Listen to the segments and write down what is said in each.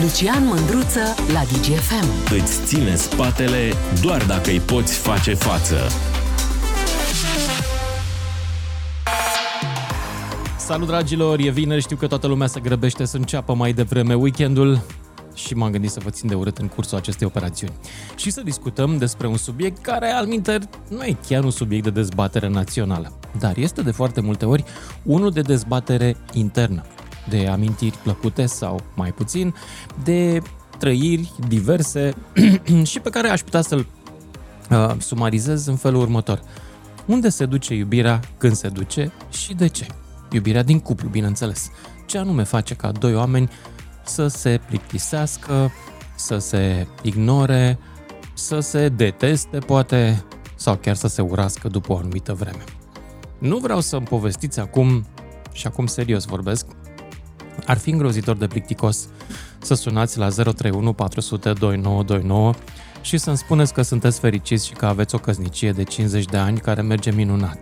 Lucian Mândruță la DGFM. Îți ține spatele doar dacă îi poți face față. Salut dragilor, e vineri, știu că toată lumea se grăbește să înceapă mai devreme weekendul și m-am gândit să vă țin de urât în cursul acestei operațiuni. Și să discutăm despre un subiect care, al minter, nu e chiar un subiect de dezbatere națională, dar este de foarte multe ori unul de dezbatere internă, de amintiri plăcute sau mai puțin, de trăiri diverse și pe care aș putea să-l uh, sumarizez în felul următor. Unde se duce iubirea, când se duce și de ce? Iubirea din cuplu, bineînțeles. Ce anume face ca doi oameni să se plictisească, să se ignore, să se deteste, poate, sau chiar să se urască după o anumită vreme. Nu vreau să-mi povestiți acum, și acum serios vorbesc, ar fi îngrozitor de plicticos să sunați la 031 400 2929 și să-mi spuneți că sunteți fericiți și că aveți o căsnicie de 50 de ani care merge minunat.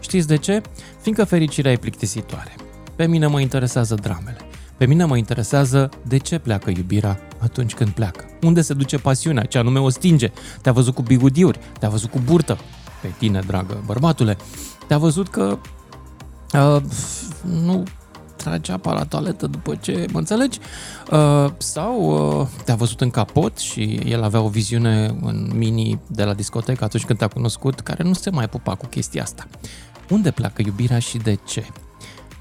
Știți de ce? Fiindcă fericirea e plictisitoare. Pe mine mă interesează dramele. Pe mine mă interesează de ce pleacă iubirea atunci când pleacă. Unde se duce pasiunea, ce anume o stinge. Te-a văzut cu bigudiuri, te-a văzut cu burtă. Pe tine, dragă bărbatule, te-a văzut că uh, nu trage apa la toaletă după ce, mă înțelegi? Uh, sau uh, te-a văzut în capot și el avea o viziune în mini de la discotecă atunci când te-a cunoscut, care nu se mai pupa cu chestia asta. Unde pleacă iubirea și de ce?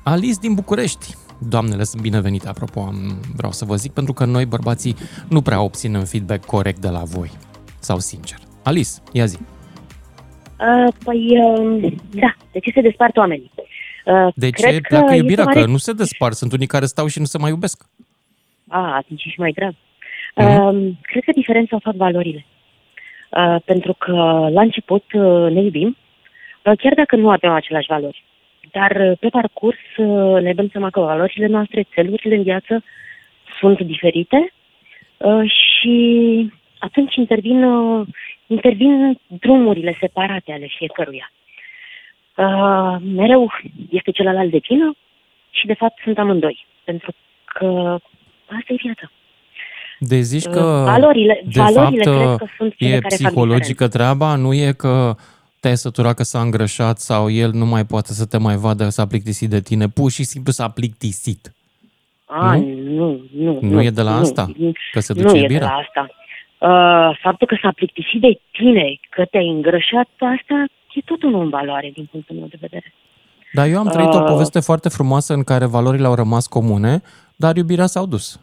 Alice din București. Doamnele sunt binevenite, apropo, am, vreau să vă zic, pentru că noi, bărbații, nu prea obținem feedback corect de la voi. Sau sincer. Alice, ia zi. Uh, păi, uh, da, de ce se despart oamenii? Uh, De cred ce pleacă este iubirea? oare- Că nu se despart. Sunt unii care stau și nu se mai iubesc. A, atunci e și mai grav. Mhm. Uh, cred că diferența o fac valorile. Uh, pentru că la început uh, ne iubim, uh, chiar dacă nu avem aceleași valori. Dar uh, pe parcurs uh, ne dăm seama că valorile noastre, țelurile în viață sunt diferite uh, și atunci intervin, uh, intervin drumurile separate ale fiecăruia. Uh, mereu este celălalt de vină și de fapt sunt amândoi. Pentru că asta e viața. De zici Uh, că, valorile, de valorile fapt, cred că sunt cele e care fac psihologică treaba? Nu e că te-ai săturat că s-a îngrășat sau el nu mai poate să te mai vadă, s-a plictisit de tine, pur și simplu s-a plictisit. A, Nu? nu, nu. Nu e de la asta? Nu, Că se nu duce e de iubirea? la asta. Uh, faptul că s-a plictisit de tine, că te-ai îngrășat, asta e tot unul în valoare din punctul meu de vedere. Dar eu am trăit o Uh. poveste foarte frumoasă în care valorile au rămas comune, dar iubirea s-au dus.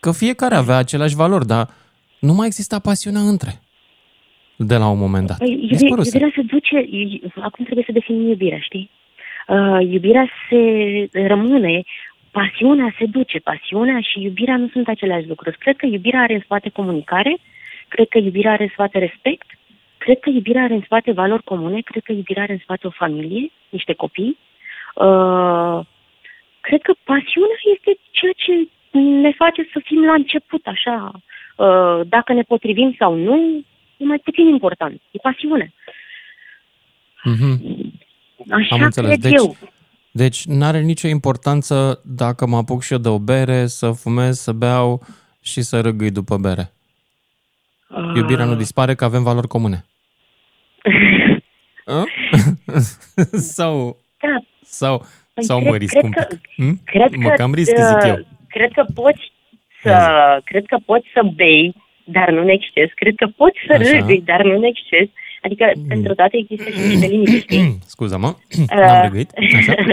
Că fiecare avea aceleași valori, dar nu mai exista pasiunea între. De la un moment dat. Păi, iubi, Dispăruse. iubirea se duce, i- acum trebuie să definim iubirea, știi? Uh, iubirea se rămâne, pasiunea se duce, pasiunea și iubirea nu sunt aceleași lucruri. Cred că iubirea are în spate comunicare, cred că iubirea are în spate respect, cred că iubirea are în spate valori comune, cred că iubirea are în spate o familie, niște copii. Uh, cred că pasiunea este ceea ce ne face să fim la început, așa, uh, dacă ne potrivim sau nu, e mai puțin important. E pasiune. Mhm. Așa Am înțeles. cred Deci, eu. deci n-are nicio importanță dacă mă apuc și eu de o bere, să fumez, să beau și să râgâi după bere. Iubirea nu dispare că avem valori comune. A? sau, Da, sau, Păi sau cred- mă risc cred un că- pic. Hm? cred mă că, cam risc, uh, zic eu. Cred că poți să, cred că poți să bei, dar nu în exces. Cred că poți să Așa. râzi, dar nu în exces. Adică, Mm. pentru toate există și niște limite, știi? Scuză-mă, Uh, n-am râgâit. Așa?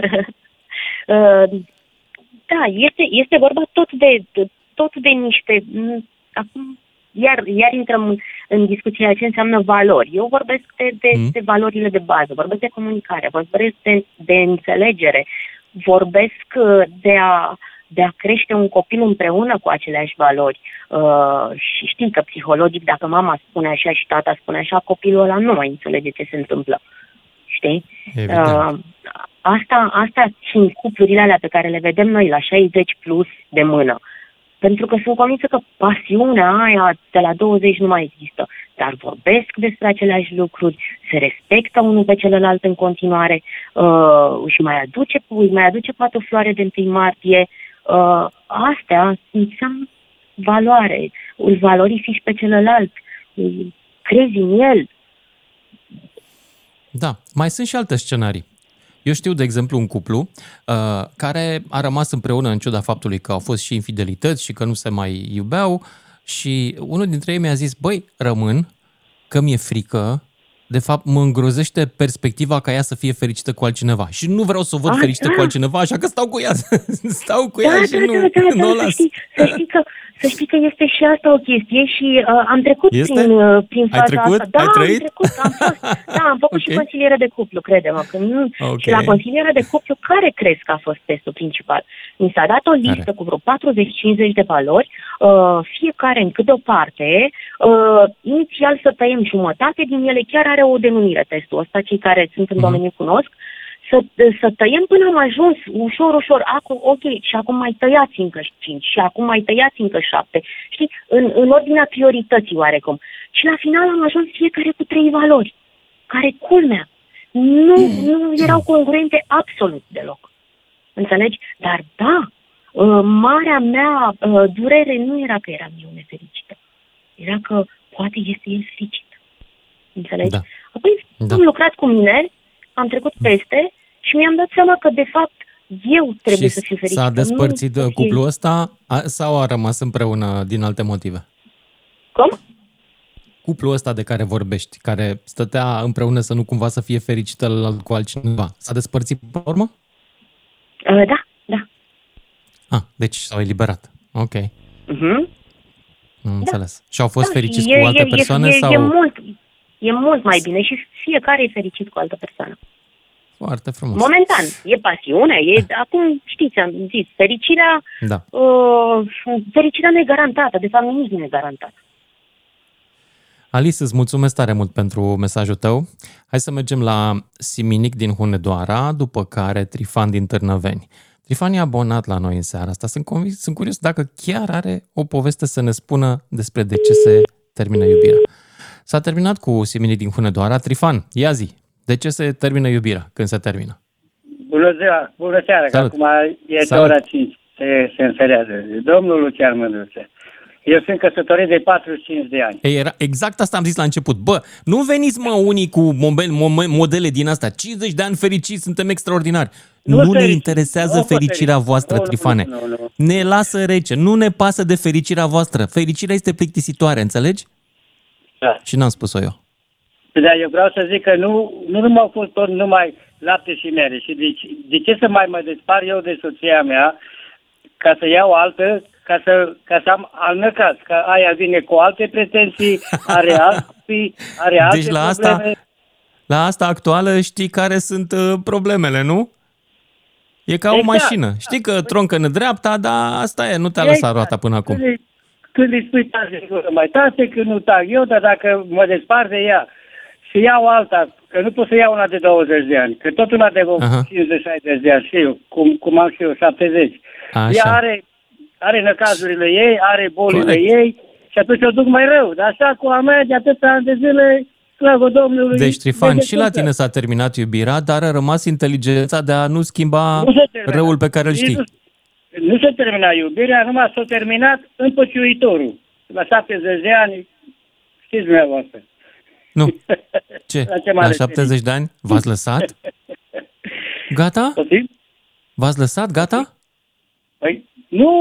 Uh, da, este, este vorba tot de, de, tot de niște... m, Acum, iar, iar intrăm în discuția ce înseamnă valori. Eu vorbesc de, de, Mm. de valorile de bază, vorbesc de comunicare, vorbesc de, de înțelegere, vorbesc uh, de a, de a crește un copil împreună cu aceleași valori. Uh, și știi că psihologic, dacă mama spune așa și tata spune așa, copilul ăla nu mai înțelege ce se întâmplă. Știi? Evident. Uh, asta, asta țin cuplurile alea pe care le vedem noi la 60 plus de mână. Pentru că sunt convinsă că pasiunea aia de la 20 nu mai există. Dar vorbesc despre aceleași lucruri, se respectă unul pe celălalt în continuare, uh, își mai aduce, își mai aduce poate o floare de 1 martie, uh, astea înseamnă valoare, îl valorifici pe celălalt, crezi în el. Da, mai sunt și alte scenarii. Eu știu, de exemplu, un cuplu uh, care a rămas împreună în ciuda faptului că au fost și infidelități și că nu se mai iubeau. Și unul dintre ei mi-a zis, băi, rămân, că mi-e frică de fapt, mă îngrozește perspectiva ca ea să fie fericită cu altcineva. Și nu vreau să o văd A, fericită da. cu altcineva, așa că stau cu ea. stau cu ea da, și da, nu, da, da, nu da, o las. Să știi, să știi că să știi că este și asta o chestie și uh, am trecut este? prin, uh, prin faza Ai trecut? asta. Da, Ai trăit? am trecut, am fost. Da, am făcut okay. și consiliere de cuplu, crede-mă. Când, okay. Și la consiliere de cuplu, care crezi că a fost testul principal? Mi s-a dat o listă care? cu vreo 40-50 de valori, uh, fiecare în câte o parte. Uh, inițial să tăiem jumătate din ele, chiar are o denumire testul ăsta, cei care sunt în mm-hmm. domeniu cunosc să, să tăiem până am ajuns ușor, ușor. Acum, ok, și acum mai tăiați încă 5 și acum mai tăiați încă 7. Știți, în, în ordinea priorității oarecum. Și la final am ajuns fiecare cu trei valori, care culmea. Nu, nu erau congruente absolut deloc. Înțelegi? Dar da, uh, marea mea uh, durere nu era că eram eu nefericită. Era că poate este el fericit. Înțelegi? Da. Apoi da. am lucrat cu mine, am trecut peste și mi-am dat seama că, de fapt, eu trebuie și să fiu fericită. s-a despărțit nu cuplul ăsta sau a rămas împreună din alte motive? Cum? Cuplul ăsta de care vorbești, care stătea împreună să nu cumva să fie fericită cu altcineva, s-a despărțit pe urmă? Uh, da, da. Ah, deci s-au eliberat. Ok. Uh-huh. Am da. înțeles. Și au fost da, fericiți e, cu alte e, persoane? E, sau... e, mult, e mult mai bine și fiecare e fericit cu altă persoană. Foarte frumos. Momentan. E pasiune. E, acum, știți, am zis, fericirea, da. uh, fericirea nu e garantată. De fapt, nici nu e garantată. Alice, îți mulțumesc tare mult pentru mesajul tău. Hai să mergem la Siminic din Hunedoara, după care Trifan din Târnăveni. Trifan e abonat la noi în seara asta. Sunt, convins, sunt curios dacă chiar are o poveste să ne spună despre de ce se termină iubirea. S-a terminat cu Siminic din Hunedoara. Trifan, ia zi, de ce se termină iubirea când se termină? Bună ziua, bună seara, Salut. că acum e Salut. ora 5, se, se înferează. Domnul Lucian Mândruță, eu sunt căsătorit de 45 de ani. Ei, era, exact asta am zis la început. Bă, nu veniți mă unii cu modele din asta. 50 de ani fericiți, suntem extraordinari. Nu, nu ne interesează nu fericirea voastră, nu, Trifane. Nu, nu, nu. Ne lasă rece. Nu ne pasă de fericirea voastră. Fericirea este plictisitoare, înțelegi? Da. Și n-am spus-o eu. Dar eu vreau să zic că nu, nu numai au fost tot numai lapte și mere. Și de, de ce să mai mă despar eu de soția mea ca să iau altă, ca să, ca să am al meu caz, că aia vine cu alte pretenții, are alții, are alte deci la probleme. Asta, la asta actuală știi care sunt uh, problemele, nu? E ca exact. o mașină. Știi că troncă în dreapta, dar asta e, nu te-a exact. lăsat roata până acum. Când, când îi spui tare, mai tare, când nu tag eu, dar dacă mă despart de ea și iau alta, că nu pot să iau una de 20 de ani, că tot una de 50-60 de ani și eu, cum, cum am și eu, 70. Așa. Ea are, are năcazurile ei, are bolile Corect. ei și atunci o duc mai rău. Dar așa cu a mea de atâția ani de zile, slavă Domnului. Deci, Trifan, și la tine s-a terminat iubirea, dar a rămas inteligența de a nu schimba nu răul pe care îl știi. Nu, nu s-a terminat iubirea, numai s-a terminat împăciuitorul. La 70 de ani, știți dumneavoastră. Nu. Ce? La, la 70 de ani? V-ați lăsat? Gata? V-ați lăsat? Gata? Păi, nu,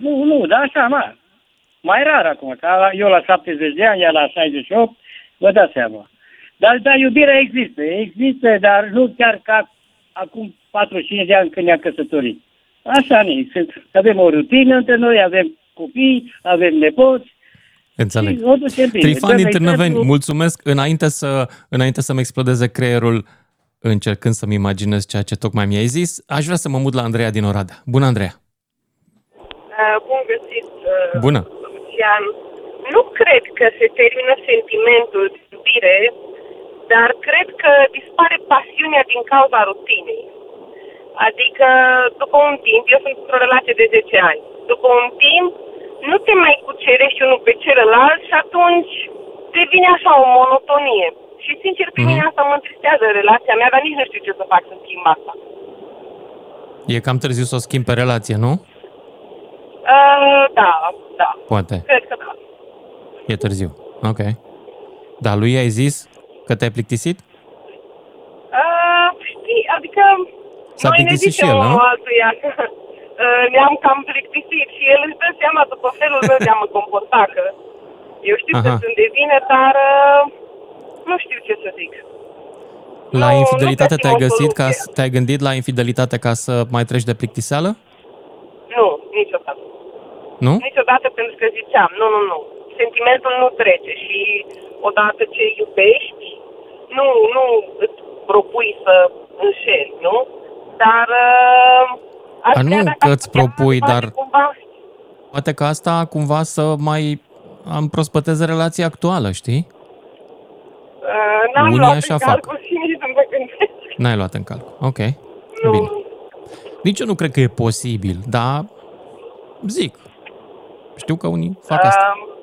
nu, nu, dar așa, mă. Mai rar acum, ca eu la 70 de ani, ea la 68, vă dați seama. Dar, dar iubirea există, există, dar nu chiar ca acum 45 de ani când ne-am căsătorit. Așa ne Avem o rutină între noi, avem copii, avem nepoți, Înțeleg. Trifan din Târnăveni, mulțumesc. Înainte, să, înainte să-mi explodeze creierul încercând să-mi imaginez ceea ce tocmai mi-ai zis, aș vrea să mă mut la Andreea din Oradea. Bună, Andreea! Uh, bun găsit, uh, Bună! Lucian. Nu cred că se termină sentimentul de iubire, dar cred că dispare pasiunea din cauza rutinei. Adică, după un timp, eu sunt într-o relație de 10 ani, după un timp, nu te mai cucerești unul pe celălalt și atunci devine așa o monotonie. Și sincer, pe mm-hmm. mine asta mă întristează relația mea, dar nici nu știu ce să fac să schimb asta. E cam târziu să o schimb pe relație, nu? Uh, da, da. Poate. Cred că da. E târziu. Ok. Dar lui ai zis că te-ai plictisit? Uh, știi, adică S-a noi ne plictisit și zicem el, unul nu? altuia că uh, ne-am cam plictisit și el își dă seama după felul meu de a mă comporta, că eu știu că Aha. sunt de vină, dar uh, nu știu ce să zic. La Nu- infidelitate nu te-ai găsim o găsit ca soluție. să- te-ai gândit la infidelitate ca să mai treci de plictiseală? Nu, niciodată. Nu? Niciodată pentru că ziceam, nu, nu, nu. Sentimentul nu trece și odată ce iubești, nu, nu îți propui să înșeli, nu? Dar... Uh, aș Aș, nu vrea dacă că aș îți putea propui, face dar- Cumva, Poate că asta cumva să mai împrospăteze relația actuală, știi? uh, n-am Unii luat așa în fac. calcul și nici nu mă gândesc. N-ai luat în calcul. Ok. Nu. Bine. Nici eu nu cred că e posibil, dar zic. Știu că unii fac asta. Um,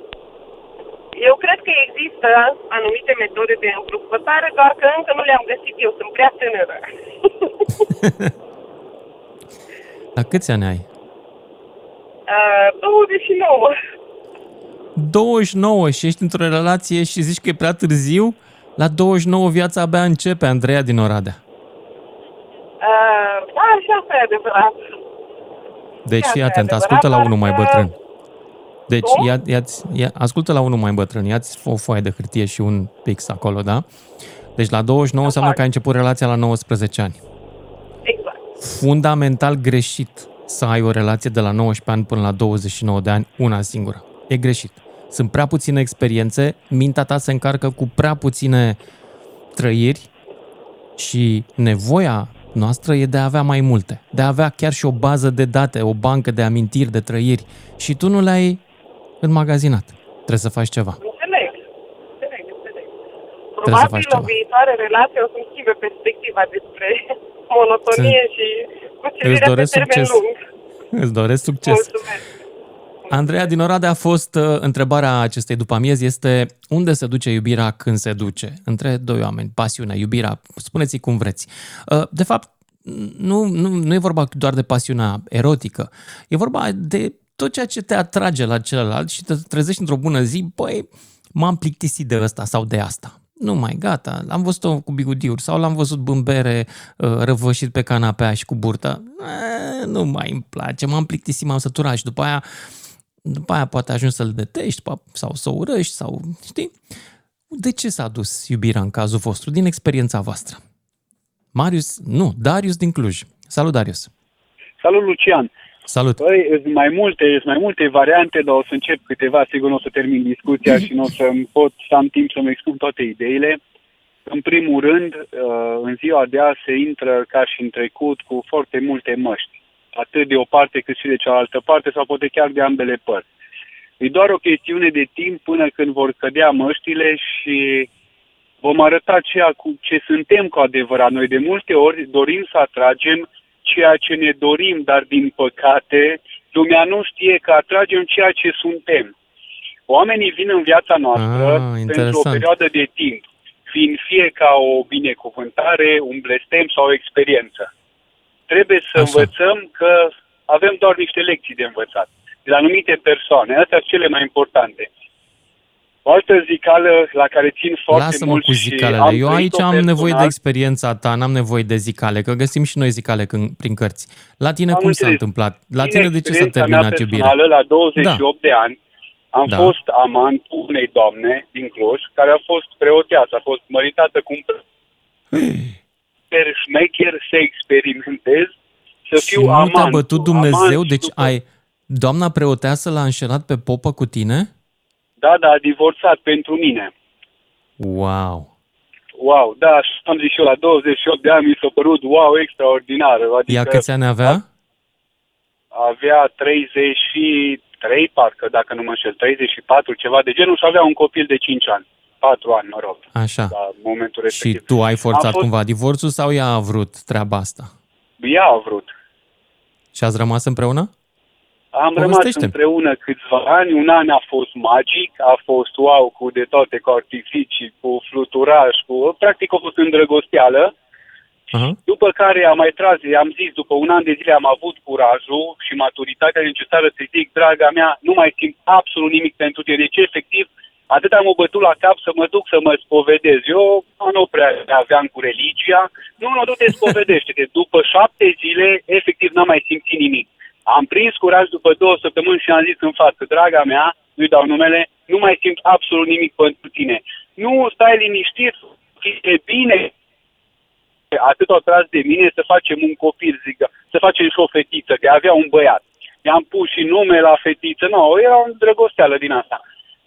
Eu cred că există anumite metode de împrospătare, doar că încă nu le-am găsit eu, sunt prea tânără. Dar câți ani ai? Uh, 29. 29 și ești într-o relație și zici că e prea târziu? La 29 viața abia începe, Andreea din Oradea. Uh, da, și asta e adevărat. Deci Asta fii e atent, adevărat, ascultă la doar unul mai că- bătrân. Deci Cum? ia, ia-ți, ia, ascultă la unul mai bătrân, ia-ți o foaie de hârtie și un pix acolo, da? Deci la 29 înseamnă că ai început relația la 19 ani. Exact. Fundamental greșit să ai o relație de la 19 ani până la 29 de ani, una singură. E greșit. Sunt prea puține experiențe, mintea ta se încarcă cu prea puține trăiri și nevoia noastră e de a avea mai multe, de a avea chiar și o bază de date, o bancă de amintiri, de trăiri și tu nu le-ai înmagazinat. Trebuie să faci ceva. Înțeleg. Înțeleg, înțeleg. să Probabil faci o ceva. viitoare relație o să-mi schimbe perspectiva despre monotonie și cucerirea Îți pe doresc termen succes. lung. Îți doresc succes. Mulțumesc. Andreea din Oradea a fost uh, întrebarea acestei după amiezi este unde se duce iubirea când se duce? Între doi oameni, pasiunea, iubirea, spuneți-i cum vreți. Uh, De fapt, nu, nu, nu e vorba doar de pasiunea erotică, e vorba de tot ceea ce te atrage la celălalt și te trezești într-o bună zi, băi, m-am plictisit de ăsta sau de asta. Nu mai, gata, l-am văzut cu bigudiuri sau l-am văzut bâmbere uh, răvășit pe canapea și cu burtă. E, nu mai îmi place, m-am plictisit, m-am săturat și după aia după aia poate ajungi să-l detești pa- sau să o urăști sau, știi? De ce s-a dus iubirea în cazul vostru, din experiența voastră? Marius, nu, Darius din Cluj. Salut, Darius. Salut, Lucian! Salut. Păi, sunt mai multe, sunt mai multe variante, dar o să încep câteva, sigur nu o să termin discuția și nu o să pot să am timp să-mi expun toate ideile. În primul rând, uh, în ziua de azi se intră ca și în trecut cu foarte multe măști, atât de o parte cât și de cealaltă parte sau poate chiar de ambele părți. E doar o chestiune de timp până când vor cădea măștile și vom arăta ceea cu ce suntem cu adevărat. Noi de multe ori dorim să atragem ceea ce ne dorim, dar din păcate lumea nu știe că atragem ceea ce suntem. Oamenii vin în viața noastră Ah, pentru o interesant. perioadă de timp, fiind fie ca o binecuvântare, un blestem sau o experiență. Trebuie să Așa. învățăm că avem doar niște lecții de învățat de la anumite persoane. Astea sunt cele mai importante. O altă zicală la care țin foarte Lasă-mă mult cu și zicalele. am Eu trăit-o aici am nevoie de personal. experiența ta, n-am nevoie de zicale, că găsim și noi zicale când, prin cărți. La tine Am cum s-a înțeles. întâmplat? La Din tine de ce s-a experiența terminat mea iubirea? personală, la 28 de ani, am Da. fost amant unei doamne din Cluj, care a fost preoteasă, a fost măritată cu un per șmecher să experimentez, să Și fiu nu amant. te-a bătut Dumnezeu? amant și Deci după- ai... Doamna preoteasă l-a înșelat pe popă cu tine? Da, da, a divorțat pentru mine. Wow! Wow, da, și am zis și eu, la 28 de ani mi s-a părut, wow, extraordinar. Adică Ea câți ani avea? avea 33, parcă, dacă nu mă înșel, 34, ceva de genul și avea un copil de 5 ani. 4 ani, mă rog, Așa. la momentul Și respectiv. tu ai forțat Am fost- cumva divorțul sau ea a vrut treaba asta? Ea a vrut. Și ați rămas împreună? Am rămas Povestește-mi. împreună câțiva ani, un an a fost magic, a fost wow cu de toate, cu artificii, cu fluturaj, cu... Practic a fost îndrăgosteală Uh-huh. După care am mai tras, am zis, după un an de zile am avut curajul și maturitatea necesară să zic, draga mea, nu mai simt absolut nimic pentru tine. Deci, efectiv, atât am o bătut la cap să mă duc să mă spovedez. Eu nu prea aveam cu religia. Nu, nu, du-te spovedește După șapte zile, efectiv, n-am mai simțit nimic. Am prins curaj după două săptămâni și am zis în față, draga mea, nu-i dau numele, nu mai simt absolut nimic pentru tine. Nu stai liniștit, e bine, atât au tras de mine să facem un copil, zic, să facem și o fetiță, că avea un băiat. I-am pus și nume la fetiță, nu, no, era o drăgosteală din asta.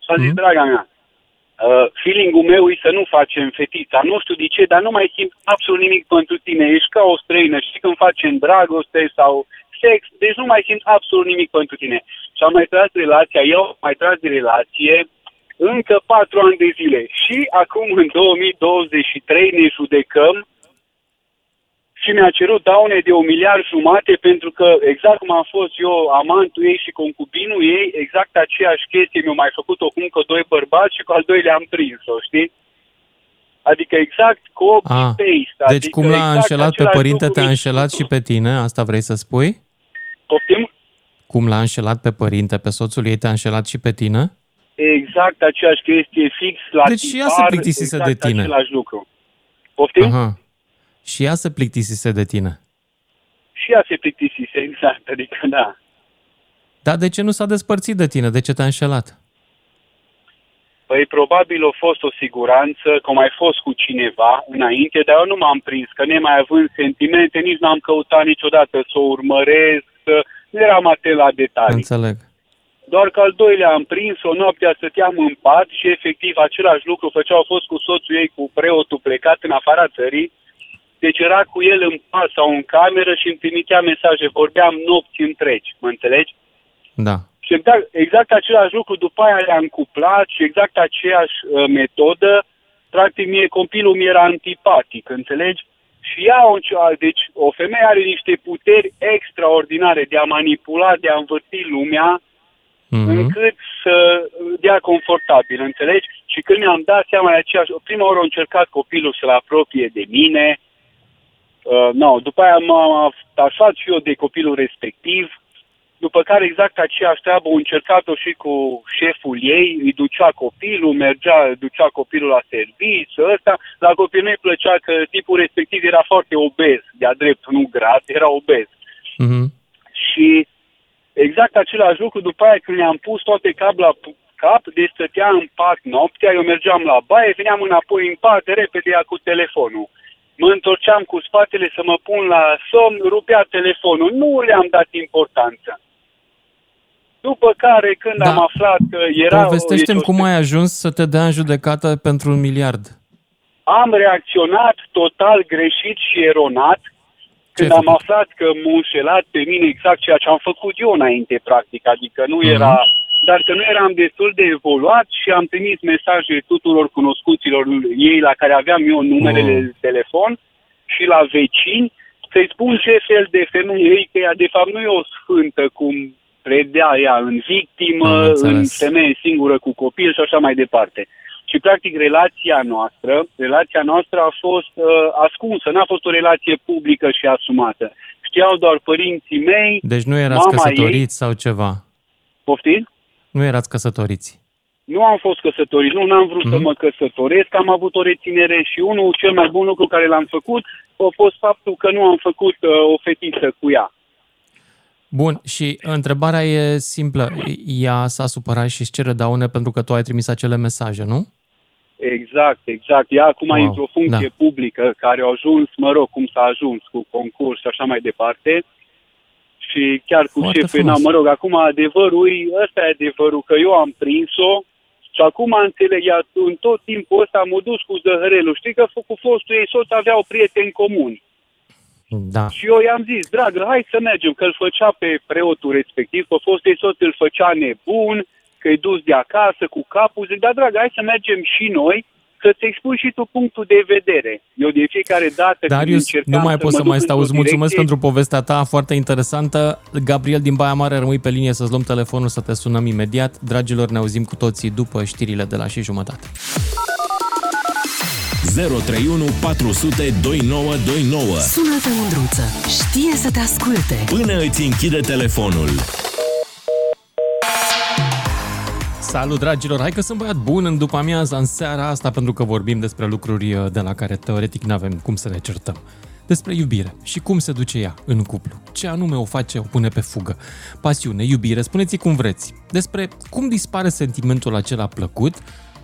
Și a zis, mm. draga mea, uh, feeling-ul meu e să nu facem fetița, nu știu de ce, dar nu mai simt absolut nimic pentru tine, ești ca o străină, și când facem dragoste sau sex, deci nu mai simt absolut nimic pentru tine. Și am mai tras relația, eu am mai tras de relație încă patru ani de zile. Și acum, în 2023, ne judecăm și mi-a cerut daune de un miliard jumate pentru că exact cum am fost eu amantul ei și concubinul ei, exact aceeași chestie mi-au mai făcut-o cum că doi bărbați și cu al doilea am prins-o, știi? Adică exact copy-paste. Ah, deci adică cum l-a exact înșelat pe părinte, te-a înșelat și pe tine? Asta vrei să spui? Poftim? Cum l-a înșelat pe părinte, pe soțul ei, te-a înșelat și pe tine? Exact aceeași chestie fix la Deci și ea se plictisise exact de tine. același lucru. Poftim? Aha. Și ea se plictisise de tine. Și ea se plictisise, exact, adică da. Dar de ce nu s-a despărțit de tine? De ce te-a înșelat? Păi probabil a fost o siguranță, că mai fost cu cineva înainte, dar eu nu m-am prins, că nemai având sentimente, nici n-am căutat niciodată să o urmăresc, nu eram atent la detalii. Înțeleg. Doar că al doilea am prins-o, noaptea stăteam în pat și efectiv același lucru făceau, a fost cu soțul ei, cu preotul plecat în afara țării, deci era cu el în pas sau în cameră și îmi trimitea mesaje. Vorbeam nopți întregi, mă înțelegi? Da. Și exact același lucru, după aia le-am cuplat și exact aceeași uh, metodă. Practic, mie copilul mi era antipatic, înțelegi? Și ea, o, deci, o femeie are niște puteri extraordinare de a manipula, de a învârti lumea, mm-hmm. încât să dea confortabil, înțelegi? Și când mi-am dat seama de aceeași, prima oară a încercat copilul să-l apropie de mine, Uh, no, după aia m-am atașat și eu de copilul respectiv, după care exact aceeași treabă au încercat-o și cu șeful ei, îi ducea copilul, mergea, ducea copilul la serviciu, ăsta, la copil nu-i plăcea că tipul respectiv era foarte obez, de-a drept, nu gras, era obez. Mm-hmm. Și exact același lucru, după aia când le-am pus toate cap la cap, de stătea în pat noaptea, eu mergeam la baie, veneam înapoi în pat, repede ia cu telefonul mă întorceam cu spatele să mă pun la somn, rupea telefonul. Nu le-am dat importanță. După care, când da. am aflat că era... Povestește-mi cum ai ajuns să te dea în judecată pentru un miliard. Am reacționat total greșit și eronat când am aflat că m-a înșelat pe mine exact ceea ce am făcut eu înainte, practic. Adică nu mm-hmm. era dar că nu eram destul de evoluat și am trimis mesaje tuturor cunoscuților ei la care aveam eu numerele mm. de telefon și la vecini să-i spun ce fel de femeie ei, că ea de fapt nu e o sfântă cum predea ea în victimă, în femeie singură cu copil și așa mai departe. Și practic relația noastră, relația noastră a fost uh, ascunsă, n-a fost o relație publică și asumată. Știau doar părinții mei, Deci nu erați căsătoriți ei. sau ceva? Poftim? Nu erați căsătoriți? Nu am fost căsătorit, nu am vrut mm-hmm. să mhm. mă căsătoresc, am avut o reținere și unul, cel mai bun lucru care l-am făcut, a fost faptul că nu am făcut uh, o fetiță cu ea. Bun, și întrebarea e simplă. Ea s-a supărat și își cere daune pentru că tu ai trimis acele mesaje, nu? Exact, exact. Ea acum wow. e într-o funcție da. publică care a ajuns, mă rog, cum s-a ajuns cu concurs și așa mai departe și chiar cu Foarte șeful, na, mă rog, acum adevărul, ăsta e adevărul, că eu am prins-o și acum înțeleg, ea, în tot timpul ăsta am dus cu zăhărelul. Știi că cu fostul ei soț aveau prieteni comuni. Da. Și eu i-am zis, dragă, hai să mergem, că îl făcea pe preotul respectiv, că fostul ei soț îl făcea nebun, că e dus de acasă cu capul. Zic, da, dragă, hai să mergem și noi să-ți expui și tu punctul de vedere. Eu de fiecare dată Darius, nu mai pot să, să mai stau. Îți mulțumesc direcție... pentru povestea ta foarte interesantă. Gabriel din Baia Mare, rămâi pe linie să-ți luăm telefonul să te sunăm imediat. Dragilor, ne auzim cu toții după știrile de la și jumătate. 031 400 2929. Sună-te, Mândruță. Știe să te asculte. Până îți închide telefonul. Salut, dragilor! Hai că sunt băiat bun în după amiaza, în seara asta, pentru că vorbim despre lucruri uh, de la care teoretic nu avem cum să ne certăm. Despre iubire și cum se duce ea în cuplu. Ce anume o face, o pune pe fugă. Pasiune, iubire, spuneți cum vreți. Despre cum dispare sentimentul acela plăcut,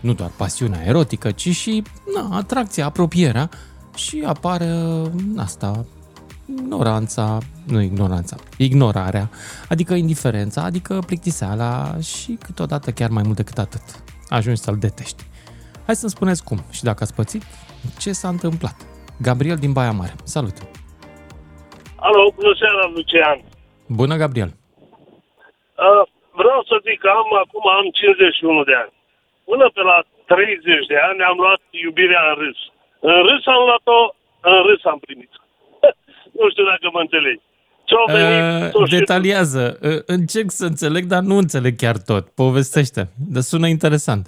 nu doar pasiunea erotică, ci și na, atracția, apropierea și apare uh, asta, ignoranța, nu ignoranța, ignorarea, adică indiferența, adică plictiseala și câteodată chiar mai mult decât atât. Ajungi să-l detești. Hai să-mi spuneți cum și dacă ați pățit, ce s-a întâmplat. Gabriel din Baia Mare. Salut! Alo, bună seara, Lucian! Bună, Gabriel! Uh, vreau să zic că am, acum am 51 de ani. Până pe la 30 de ani am luat iubirea în râs. În râs am luat-o, în râs am primit. nu știu dacă mă înțelegi. Venit, uh, detaliază. Uh, încerc să înțeleg, dar nu înțeleg chiar tot. Povestește. Dar sună interesant.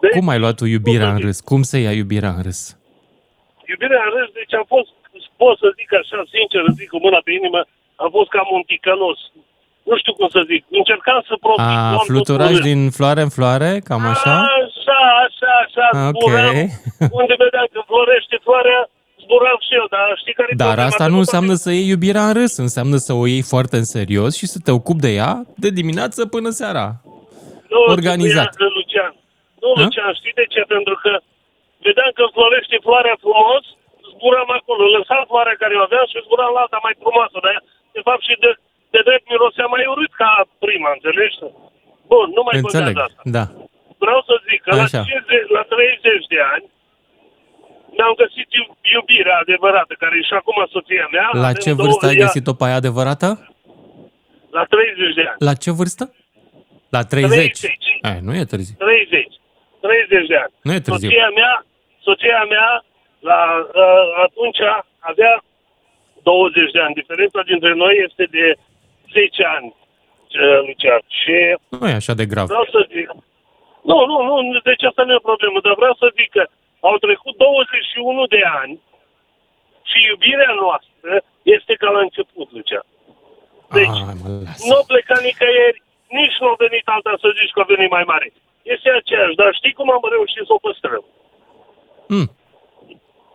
De? Cum ai luat tu iubirea în râs? Cum se ia iubirea în râs? Iubirea în râs, deci am fost, pot să zic așa, sincer, zic cu mâna pe inimă, am fost cam un ticălos. Nu știu cum să zic. Încercam să profit. A, fluturaj din floare în floare, cam așa? Așa, așa, așa. Okay. unde vedeam că florește floarea, zburam și eu, dar știi care Dar asta nu înseamnă să iei iubirea în râs, înseamnă să o iei foarte în serios și să te ocupi de ea de dimineață până seara. Nu, Organizat. Nu, Lucian. Nu, Lucian, știi de ce? Pentru că vedeam că florește floarea frumos, zburam acolo, lăsam floarea care o aveam și zburam la alta mai frumoasă. Dar de fapt și de, de drept mirosea mai urât ca prima, înțelegi? Bun, nu mai Înțeleg, asta. da. Vreau să zic că la, 50, la 30 de ani mi-am găsit iubirea adevărată, care e și acum soția mea. La ce vârstă ai găsit-o pe aia adevărată? La 30 de ani. La ce vârstă? La 30? 30. Ai, nu e târziu. 30. 30 de ani. Nu e târziu. Soția mea, soția mea la, uh, atunci avea 20 de ani. Diferența dintre noi este de 10 ani, Lucian. Și nu e așa de grav. Vreau să zic, nu, nu, nu, deci asta nu e o problemă, dar vreau să zic că au trecut 21 de ani și iubirea noastră este ca la început, Lucian. Deci, ah, nu pleca nicăieri, nici nu a venit alta să zici că a venit mai mare. Este aceeași, dar știi cum am reușit să o păstrăm? Mm.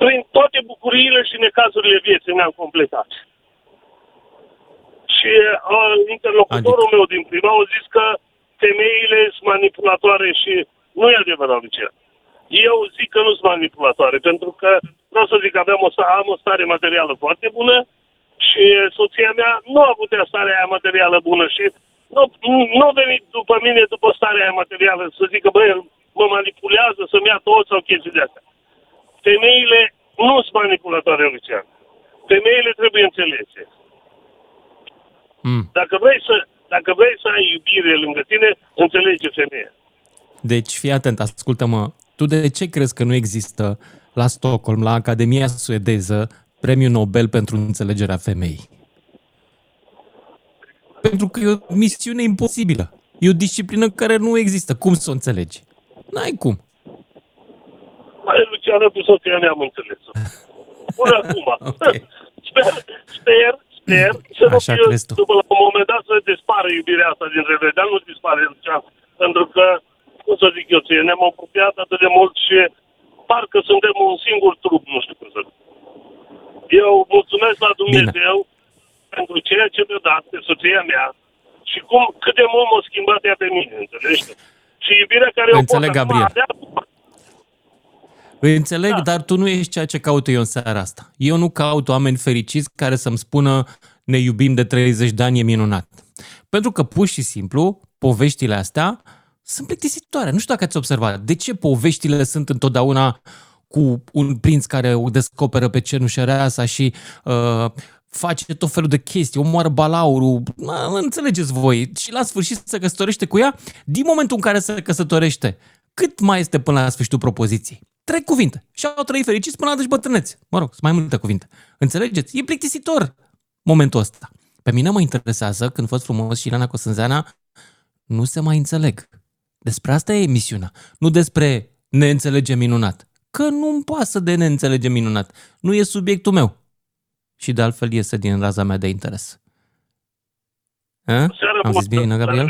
Prin toate bucuriile și necazurile vieții ne-am completat. Și uh, interlocutorul adică. meu din prima a zis că femeile sunt manipulatoare și nu e adevărat, Lucian. Eu zic că nu sunt manipulatoare, pentru că vreau să zic că aveam o, am o stare materială foarte bună și soția mea nu a avut starea aia materială bună și nu, nu a venit după mine, după starea aia materială, să zică, băi, mă manipulează, să-mi ia tot sau chestii de astea. Femeile nu sunt manipulatoare, Lucian. Femeile trebuie înțelese. Mm. Dacă vrei să dacă vrei să ai iubire lângă tine, înțelege femeia. Deci, fii atent, ascultă-mă. Tu de ce crezi că nu există la Stockholm, la Academia Suedeză, premiul Nobel pentru înțelegerea femeii? Pentru că e o misiune imposibilă. E o disciplină care nu există. Cum să o înțelegi? N-ai cum. Mai Luciana, cu soția mea am înțeles-o. Până acum. okay. Sper, sper sper să nu fie, după la un moment dat să dispară iubirea asta dintre noi, dar nu dispare Lucian, pentru că, cum să zic eu ție, ne-am apropiat atât de mult și parcă suntem un singur trup, nu știu cum să zic. Eu mulțumesc la Dumnezeu Bine. pentru ceea ce mi-a dat pe soția mea și cum, cât de mult m-a schimbat ea pe mine, înțelegi? Și iubirea care Înțeleg, o pot Gabriel. Avea, îi înțeleg, da. dar tu nu ești ceea ce caut eu în seara asta. Eu nu caut oameni fericiți care să-mi spună ne iubim de 30 de ani, e minunat. Pentru că, pur și simplu, poveștile astea sunt plictisitoare. Nu știu dacă ați observat. De ce poveștile sunt întotdeauna cu un prinț care o descoperă pe cenușăreasa și uh, face tot felul de chestii, omoară balaurul, înțelegeți voi, și la sfârșit se căsătorește cu ea, din momentul în care se căsătorește, cât mai este până la sfârșitul propoziției? Trei cuvinte. Și au trăit fericiți până la deci bătrâneți. Mă rog, sunt mai multe cuvinte. Înțelegeți? E plictisitor momentul ăsta. Pe mine mă interesează când fost frumos și Ilana Cosânzeana nu se mai înțeleg. Despre asta e emisiunea. Nu despre ne înțelege minunat. că nu-mi pasă de neînțelege minunat. Nu e subiectul meu. Și de altfel iese din raza mea de interes. A? Am zis bine, Gabriel?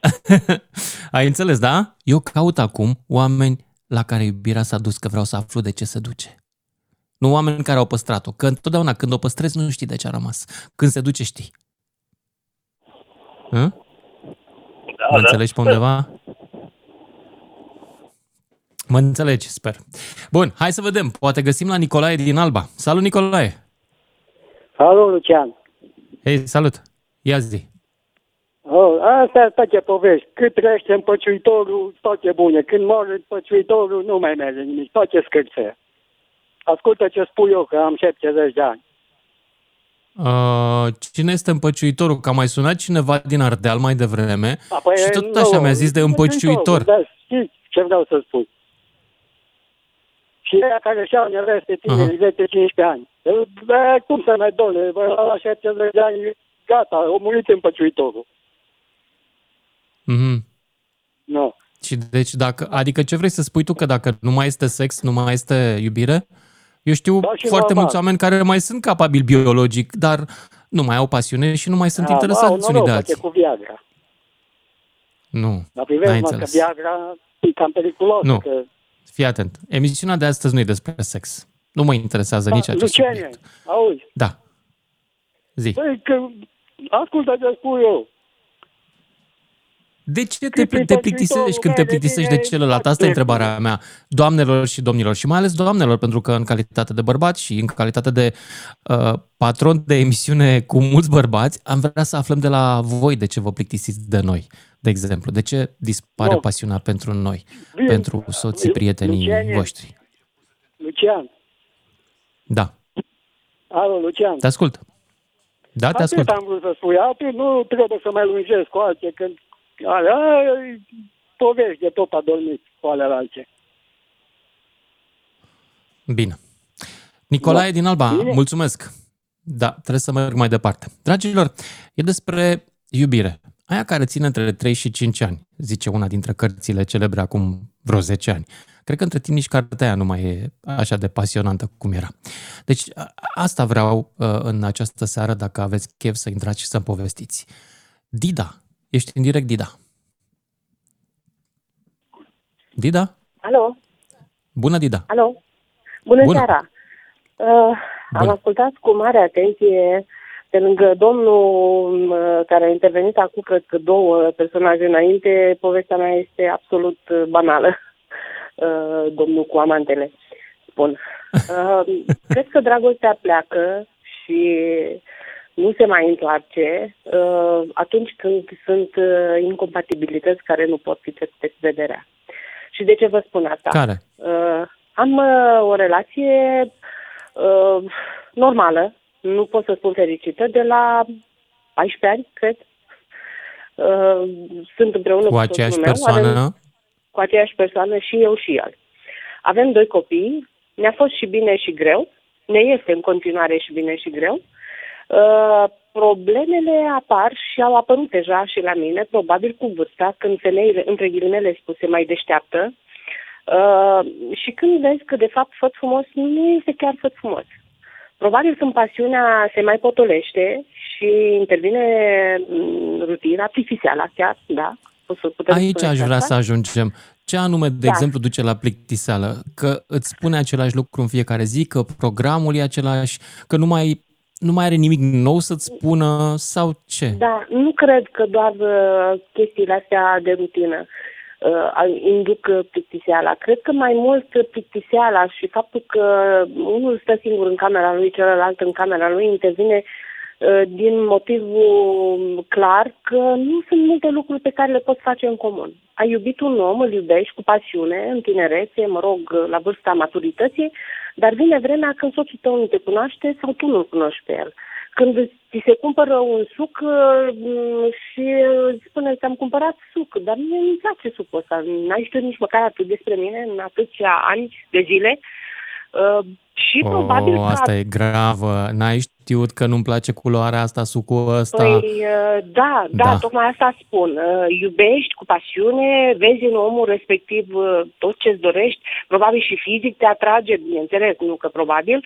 Ai înțeles, da? Eu caut acum oameni la care iubirea s-a dus că vreau să aflu de ce se duce. Nu oameni care au păstrat-o. Că întotdeauna când o păstrezi nu știi de ce a rămas. Când se duce știi. Hă? Da, mă da. înțelegi pe undeva? Mă înțelegi, sper. Bun, hai să vedem. Poate găsim la Nicolae din Alba. Salut, Nicolae! Salut, Lucian! Hei, salut! Ia zi! Oh, asta toate povești. Cât trăiește împăciuitorul, toate bune. Când moare împăciuitorul, nu mai merge nimic. Toate scârțe. Ascultă ce spun eu, că am 70 de ani. Uh, cine este împăciuitorul? Că a mai sunat cineva din Ardeal mai devreme a, păi, și tot așa nu, mi-a zis de împăciuitor. Da, știți ce vreau să spun. Și ea care și-au neveste tineri uh-huh. 10-15 ani. Bă, cum să mai dole? Bă, la 70 de ani, gata, o murit împăciuitorul. Mhm. Nu. Și deci dacă, adică ce vrei să spui tu că dacă nu mai este sex, nu mai este iubire? Eu știu da, foarte normal. mulți oameni care mai sunt capabili biologic, dar nu mai au pasiune și nu mai sunt da, interesați unii de alții. cu Viagra. Nu, Dar n-ai că Viagra e cam periculos. Nu, că... fii atent. Emisiunea de astăzi nu e despre sex. Nu mă interesează da, nici acest Luciane, subiect. auzi? Da. Zi. Păi că, ascultă ce spun eu. De ce te, te plictisești când te plictisești de celălalt? Asta e întrebarea mea, doamnelor și domnilor, și mai ales doamnelor, pentru că în calitate de bărbat și în calitate de uh, patron de emisiune cu mulți bărbați, am vrea să aflăm de la voi de ce vă plictisiți de noi, de exemplu. De ce dispare no. pasiunea pentru noi, Bine. pentru soții, prietenii Lucian, voștri? Lucian. Da. Alo, Lucian. Te ascult. Da, te ascult. Atât am vrut să spui. Atât nu trebuie să mai lungesc cu alții, când alea, povești de tot adormit cu alea Bine. Nicolae da. din Alba, Bine. mulțumesc. Da, trebuie să merg mai departe. Dragilor, e despre iubire. Aia care ține între 3 și 5 ani, zice una dintre cărțile celebre acum vreo 10 ani. Cred că între timp nici cartea aia nu mai e așa de pasionantă cum era. Deci asta vreau uh, în această seară, dacă aveți chef să intrați și să-mi povestiți. Dida Ești în direct, Dida. Dida? Alo? Bună, Dida. Alo? Bună, Bună. seara. Uh, Bună. Am ascultat cu mare atenție pe lângă domnul uh, care a intervenit acum, cred că două personaje înainte, povestea mea este absolut uh, banală. Uh, domnul cu amantele, spun. Uh, cred că dragostea pleacă și nu se mai întoarce uh, atunci când sunt uh, incompatibilități care nu pot fi trecute cu vederea. Și de ce vă spun asta? Care? Uh, am uh, o relație uh, normală, nu pot să spun fericită, de la 14 ani, cred. Uh, sunt împreună cu, cu aceeași meu, persoană? Avem, cu aceeași persoană și eu și el. Avem doi copii, ne-a fost și bine și greu, ne este în continuare și bine și greu. Uh, Uh, problemele apar și au apărut deja și la mine, probabil cu vârsta, când femeile, între ghilimele spuse, mai deșteaptă uh, și când vezi că, de fapt, făt frumos nu este chiar făt frumos. Probabil când pasiunea se mai potolește și intervine mm, rutina, artificială chiar, da? Aici aș vrea asta. să ajungem. Ce anume, de da. exemplu, duce la plictiseală? Că îți spune același lucru în fiecare zi, că programul e același, că nu mai nu mai are nimic nou să-ți spună sau ce? Da, nu cred că doar uh, chestiile astea de rutină uh, induc plictiseala. Cred că mai mult plictiseala și faptul că unul stă singur în camera lui, celălalt în camera lui, intervine uh, din motivul clar că nu sunt multe lucruri pe care le poți face în comun. Ai iubit un om, îl iubești cu pasiune, în tinerețe, mă rog, la vârsta maturității, dar vine vremea când soțul tău nu te cunoaște sau tu nu-l cunoști pe el. Când ți se cumpără un suc uh, și spune, ți-am cumpărat suc, dar mie nu-mi place sucul ăsta. N-ai știut nici măcar atât despre mine în atâția ani de zile. Uh, Și oh, probabil că... asta e gravă. N-ai știut că nu-mi place culoarea asta, sucul ăsta? Păi, uh, da, da, da, tocmai asta spun. Uh, iubești cu pasiune, vezi în omul respectiv uh, tot ce-ți dorești, probabil și fizic te atrage, bineînțeles, nu că probabil,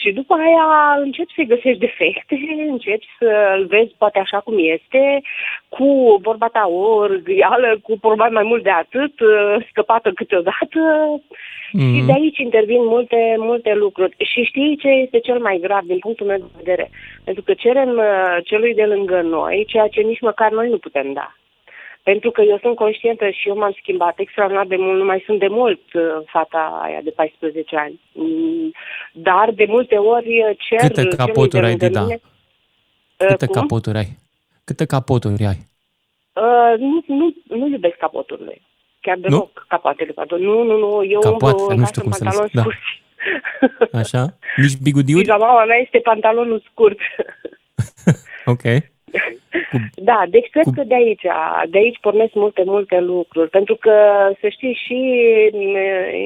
și după aia începi să-i găsești defecte, începi să-l vezi poate așa cum este, cu vorba ta orghială, cu probabil mai mult de atât, scăpată câteodată, Mm-hmm. Și de aici intervin multe, multe lucruri. Și știi ce este cel mai grav din punctul meu de vedere? Pentru că cerem uh, celui de lângă noi ceea ce nici măcar noi nu putem da. Pentru că eu sunt conștientă și eu m-am schimbat extraordinar de mult, nu mai sunt de mult uh, fata aia de 14 ani. Mm, dar de multe ori cer Câte capoturi ai, Dida? Mine, uh, Câte cum? capoturi ai? Câte capoturi ai? Uh, nu, nu, nu iubesc capoturile. Chiar de nu? capatele, pardon. Nu, nu, nu, eu Capoate, umblu nu știu cum pantalon să da. Așa? Nici bigudiuri? Pijamaua mea este pantalonul scurt. ok. Cu, da, deci cred cu... că de aici, de aici pornesc multe, multe lucruri, pentru că, să știi, și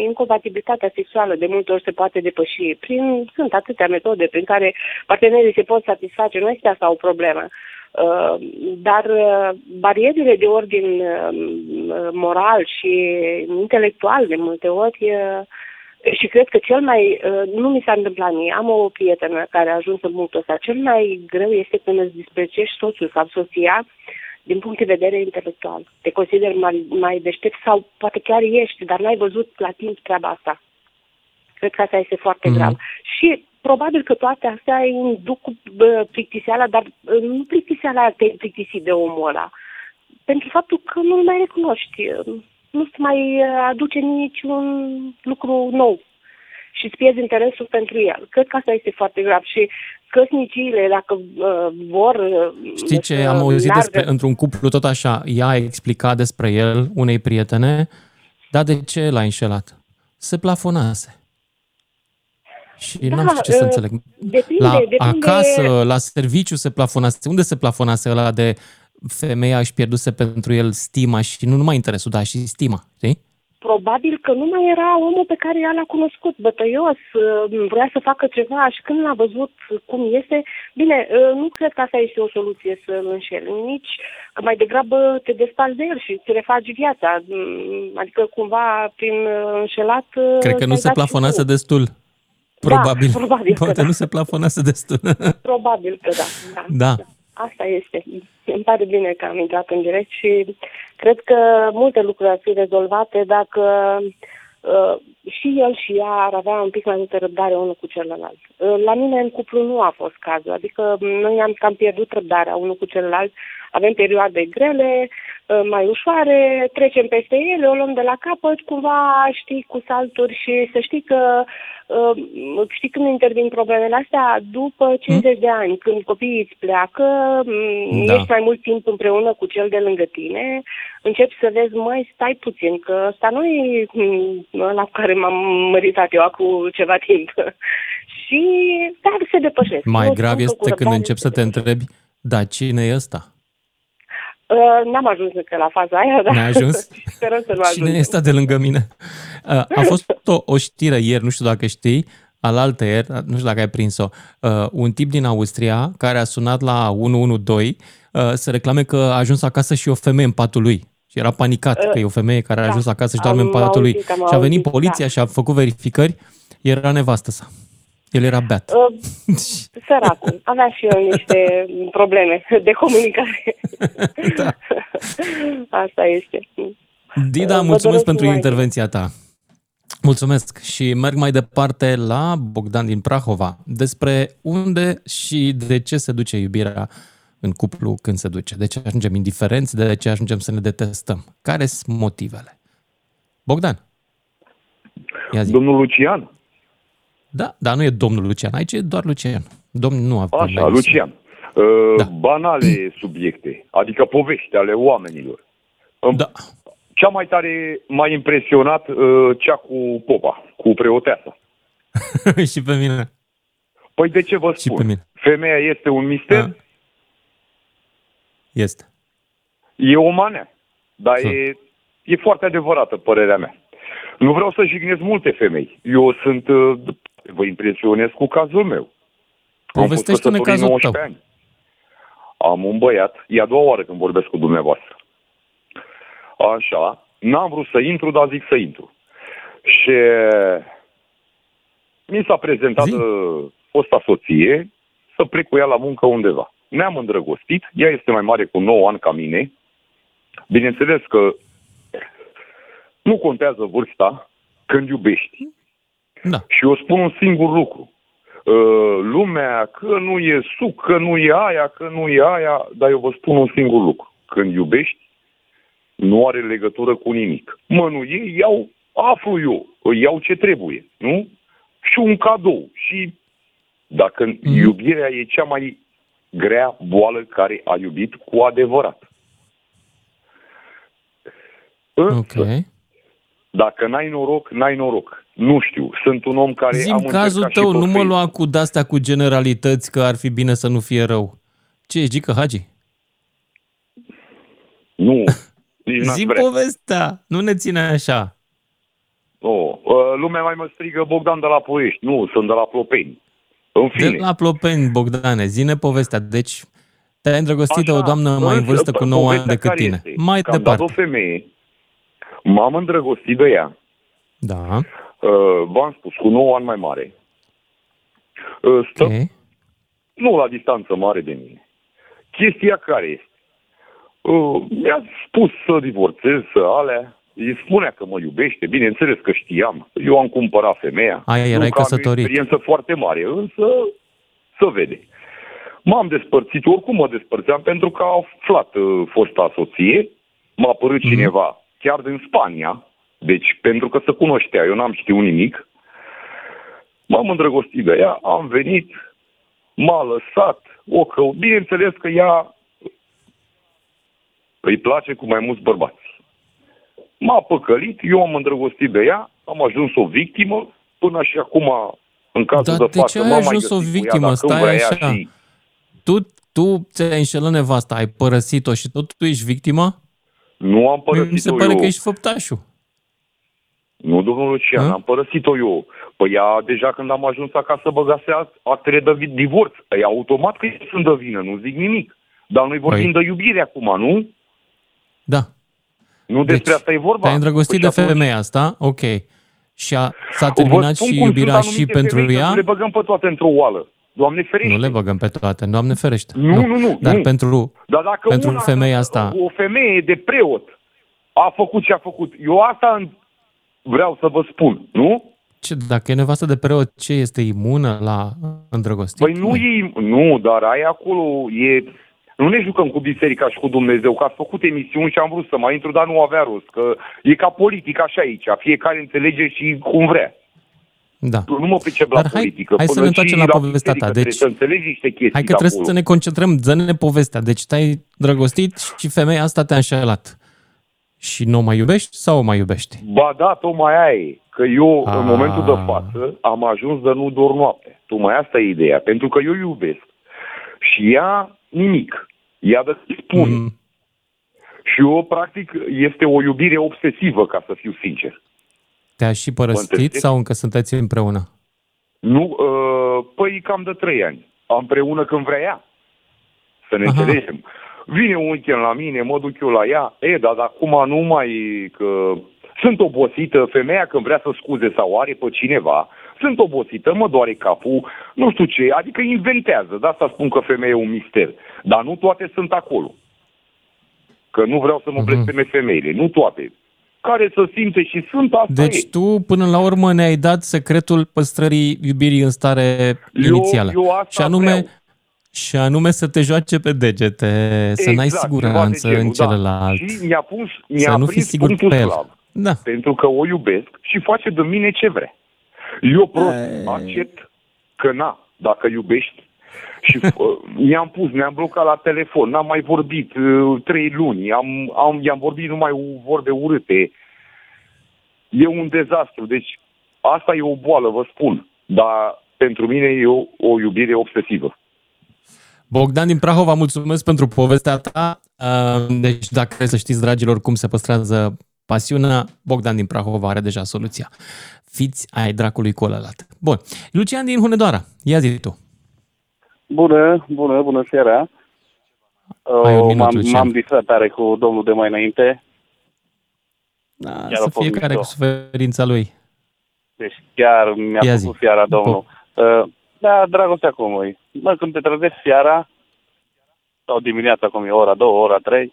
incompatibilitatea sexuală de multe ori se poate depăși. Prin, sunt atâtea metode prin care partenerii se pot satisface, nu este asta o problemă. Uh, dar uh, barierele de ordin uh, moral și intelectual de multe ori și cred că cel mai, nu mi s-a întâmplat mie, am o prietenă care a ajuns în punctul ăsta, cel mai greu este când îți disprețuiești soțul sau soția din punct de vedere intelectual. Te consideri mai, mai deștept sau poate chiar ești, dar n-ai văzut la timp treaba asta. Cred că asta este foarte mm-hmm. grav. Și probabil că toate astea induc bă, plictiseala, dar nu plictiseala te plictisit de omul ăla. Pentru faptul că nu mai recunoști, nu se mai aduce niciun lucru nou și îți pierzi interesul pentru el. Cred că asta este foarte grav și căsniciile, dacă uh, vor... Uh, Știi ce am auzit largă... despre, într-un cuplu tot așa, ea a explicat despre el unei prietene, dar de ce l-a înșelat? Se plafonase. Și da, n-am știu ce să uh, înțeleg. Depinde, la depinde... acasă, la serviciu se plafonase. Unde se plafonase ăla de femeia își pierduse pentru el stima și nu numai interesul, dar și stima, știi? Probabil că nu mai era omul pe care ea l-a cunoscut, bătăios, uh, vrea să facă ceva și când l-a văzut cum este, bine, uh, nu cred că asta este o soluție să îl înșeli, nici că mai degrabă te desparți de el și îți refaci viața, mm, adică cumva prin înșelat... Cred că nu se plafonase destul. Probabil. Da, probabil Poate că nu da. se plafonează destul. Probabil că da. da. da. da. Asta este. Îmi pare bine că am intrat în direct și cred că multe lucruri ar fi rezolvate dacă uh, și el și ea ar avea un pic mai multă răbdare unul cu celălalt. Uh, la mine în cuplu nu a fost cazul, adică noi am cam pierdut răbdarea unul cu celălalt, avem perioade grele, uh, mai ușoare, trecem peste ele, o luăm de la capăt, cumva știi cu salturi și să știi că uh, știi când intervin problemele astea? După 50 hmm? de ani, când copiii îți pleacă, mm, da. ești mai mult timp împreună cu cel de lângă tine, începi să vezi, măi, stai puțin, că ăsta nu e mm, la care m-am măritat eu acum ceva timp. și, dar se depășesc. Mai grav este când începi să te întrebi, da, cine e ăsta? Uh, n-am ajuns încă la faza aia, dar N-ai ajuns? sperăm să nu ajung. Cine este de lângă mine? Uh, a fost o, o știre ieri, nu știu dacă știi, alaltă ieri, nu știu dacă ai prins-o, uh, un tip din Austria care a sunat la 112 uh, să reclame că a ajuns acasă și o femeie în patul lui. Și era panicat uh, că e o femeie care da, a ajuns acasă și doarme în patul lui. Și a venit poliția da. și a făcut verificări, era nevastă sa. El era beat. Uh, săracul. Avea și eu niște probleme de comunicare. da. Asta este. Dida, mulțumesc pentru intervenția ta. Mulțumesc și merg mai departe la Bogdan din Prahova despre unde și de ce se duce iubirea în cuplu când se duce. De ce ajungem indiferenți, de ce ajungem să ne detestăm. Care sunt motivele? Bogdan. Ia zi. Domnul Lucian. Da, dar nu e domnul Lucian, aici e doar Lucian. Domnul nu a Așa, Lucian. Uh, da. Banale subiecte, adică povești ale oamenilor. Da. Cea mai tare m-a impresionat uh, cea cu popa, cu preoteasa. și pe mine. Păi de ce vă spun? Și pe mine. Femeia este un mister? Da. Este. E o manea, dar e, e foarte adevărată părerea mea. Nu vreau să jignesc multe femei. Eu sunt uh, poate vă impresionez cu cazul meu. Povestește-ne cazul tău. Ani. Am un băiat, e a doua oară când vorbesc cu dumneavoastră. Așa, n-am vrut să intru, dar zic să intru. Și mi s-a prezentat Zi. Uh, fosta soție să plec cu ea la muncă undeva. Ne-am îndrăgostit, ea este mai mare cu 9 ani ca mine. Bineînțeles că nu contează vârsta când iubești. Da. Și eu spun un singur lucru. Uh, lumea, că nu e suc, că nu e aia, că nu e aia, dar eu vă spun un singur lucru. Când iubești, nu are legătură cu nimic. Mă, nu ei iau, aflu eu, îi iau ce trebuie, nu? Și un cadou. Și dacă mm. iubirea e cea mai grea boală care a iubit cu adevărat. Însă, okay. Dacă n-ai noroc, n-ai noroc. Nu știu, sunt un om care Zim am cazul tău, nu mă lua cu dastea cu generalități că ar fi bine să nu fie rău. Ce ești, Gică Hagi? Nu, Zim povestea, nu ne ține așa. Oh, lumea mai mă strigă Bogdan de la Ploiești. Nu, sunt de la Plopeni. În fine. De la Plopeni, Bogdane, zine povestea. Deci, te-ai îndrăgostit Așa, o doamnă mai în vârstă cu 9 ani decât tine. Este, mai că departe. Am dat o femeie, m-am îndrăgostit de ea. Da. Uh, v-am spus, cu 9 ani mai mare. Uh, stă, okay. nu la distanță mare de mine. Chestia care este? Uh, mi-a spus să divorțez, să alea. Îi spunea că mă iubește, bineînțeles că știam. Eu am cumpărat femeia. Aia erai căsătorit. Am experiență foarte mare, însă să vede. M-am despărțit, oricum mă despărțeam, pentru că a aflat uh, fosta soție, m-a apărut mm-hmm. cineva, chiar din Spania, deci pentru că se cunoștea, eu n-am știut nimic, m-am îndrăgostit de ea, am venit, m-a lăsat, o că, bineînțeles că ea îi place cu mai mulți bărbați. M-a păcălit, eu am îndrăgostit de ea, am ajuns o victimă, până și acum, în cazul Dar de, față, ce ai ajuns o victimă? Stai așa. Și... Tu, tu ți-ai înșelat nevasta, ai părăsit-o și tot tu ești victima? Nu am părăsit-o Mi se pare eu. că ești făptașul. Nu, domnul Lucian, am părăsit-o eu. Păi ea, deja când am ajuns acasă, băgase actele de divorț. E automat că sunt de vină, nu zic nimic. Dar noi vorbim păi. de iubire acum, nu? Da. Nu deci, despre asta e vorba. Te-ai îndrăgostit păi de femeia asta, ok. Și a, s-a terminat și iubirea și pentru ea? Nu le băgăm pe toate într-o oală. Doamne ferește. Nu le băgăm pe toate, Doamne ferește. Nu, nu, nu. Dar nu. pentru, Dar dacă pentru una, femeia asta... O femeie de preot a făcut ce a făcut. Eu asta vreau să vă spun, nu? Ce, dacă e nevastă de preot, ce este imună la îndrăgostit? Păi nu e, nu, dar ai acolo, e nu ne jucăm cu biserica și cu Dumnezeu, că ați făcut emisiuni și am vrut să mai intru, dar nu avea rost, că e ca politica așa aici, fiecare înțelege și cum vrea. Da. Nu mă pricep la Dar hai, politică. Hai să ne întoarcem la, la povestea ta. Deci, să înțelegi niște chestii Hai că trebuie acolo. să ne concentrăm, dă-ne povestea. Deci te-ai drăgostit și femeia asta te-a înșelat. Și nu o mai iubești sau o mai iubești? Ba da, tocmai aia e. Că eu, A. în momentul de față, am ajuns de nu dor noapte. mai asta e ideea. Pentru că eu iubesc. Și ea nimic. Ea de spun. Mm. Și eu, practic, este o iubire obsesivă, ca să fiu sincer. Te-a și părăsit sau încă sunteți împreună? Nu, uh, păi cam de trei ani. Împreună când vrea ea. Să ne Aha. înțelegem. Vine un weekend la mine, mă duc eu la ea. E, dar acum nu mai... Că sunt obosită, femeia când vrea să scuze sau are pe cineva, sunt obosită, mă doare capul, nu știu ce, adică inventează. De asta spun că femeia e un mister. Dar nu toate sunt acolo. Că nu vreau să mă uh-huh. blesteme femeile, nu toate. Care să simte și sunt, asta Deci e. tu, până la urmă, ne-ai dat secretul păstrării iubirii în stare eu, inițială. Eu asta și anume, vreau. și anume să te joace pe degete, exact, să n-ai siguranță genul, în celălalt. Da. Și mi-a pus, mi-a să nu fii sigur punctul pe el. slab. Da. Pentru că o iubesc și face de mine ce vrea. Eu prost accept că na, dacă iubești, și uh, mi-am pus, mi-am blocat la telefon, n-am mai vorbit uh, trei luni, am, am, i-am vorbit numai vorbe urâte. E un dezastru, deci asta e o boală, vă spun, dar pentru mine e o, o iubire obsesivă. Bogdan din Prahova, mulțumesc pentru povestea ta. Uh, deci, dacă vreți să știți, dragilor, cum se păstrează Pasiunea, Bogdan din Prahova are deja soluția. Fiți ai dracului cu ălălalt. Bun. Lucian din Hunedoara, ia zi tu. Bună, bună, bună seara. Ai un minut, m-am, Lucian. m-am distrat tare cu domnul de mai înainte. Da, Chiar a să fost fiecare mișto. cu suferința lui. Deci chiar mi-a Ia plăcut zi. seara domnul. Uh, da, dragostea cum e. Mă, când te trezești seara, sau dimineața cum e, ora două, ora trei,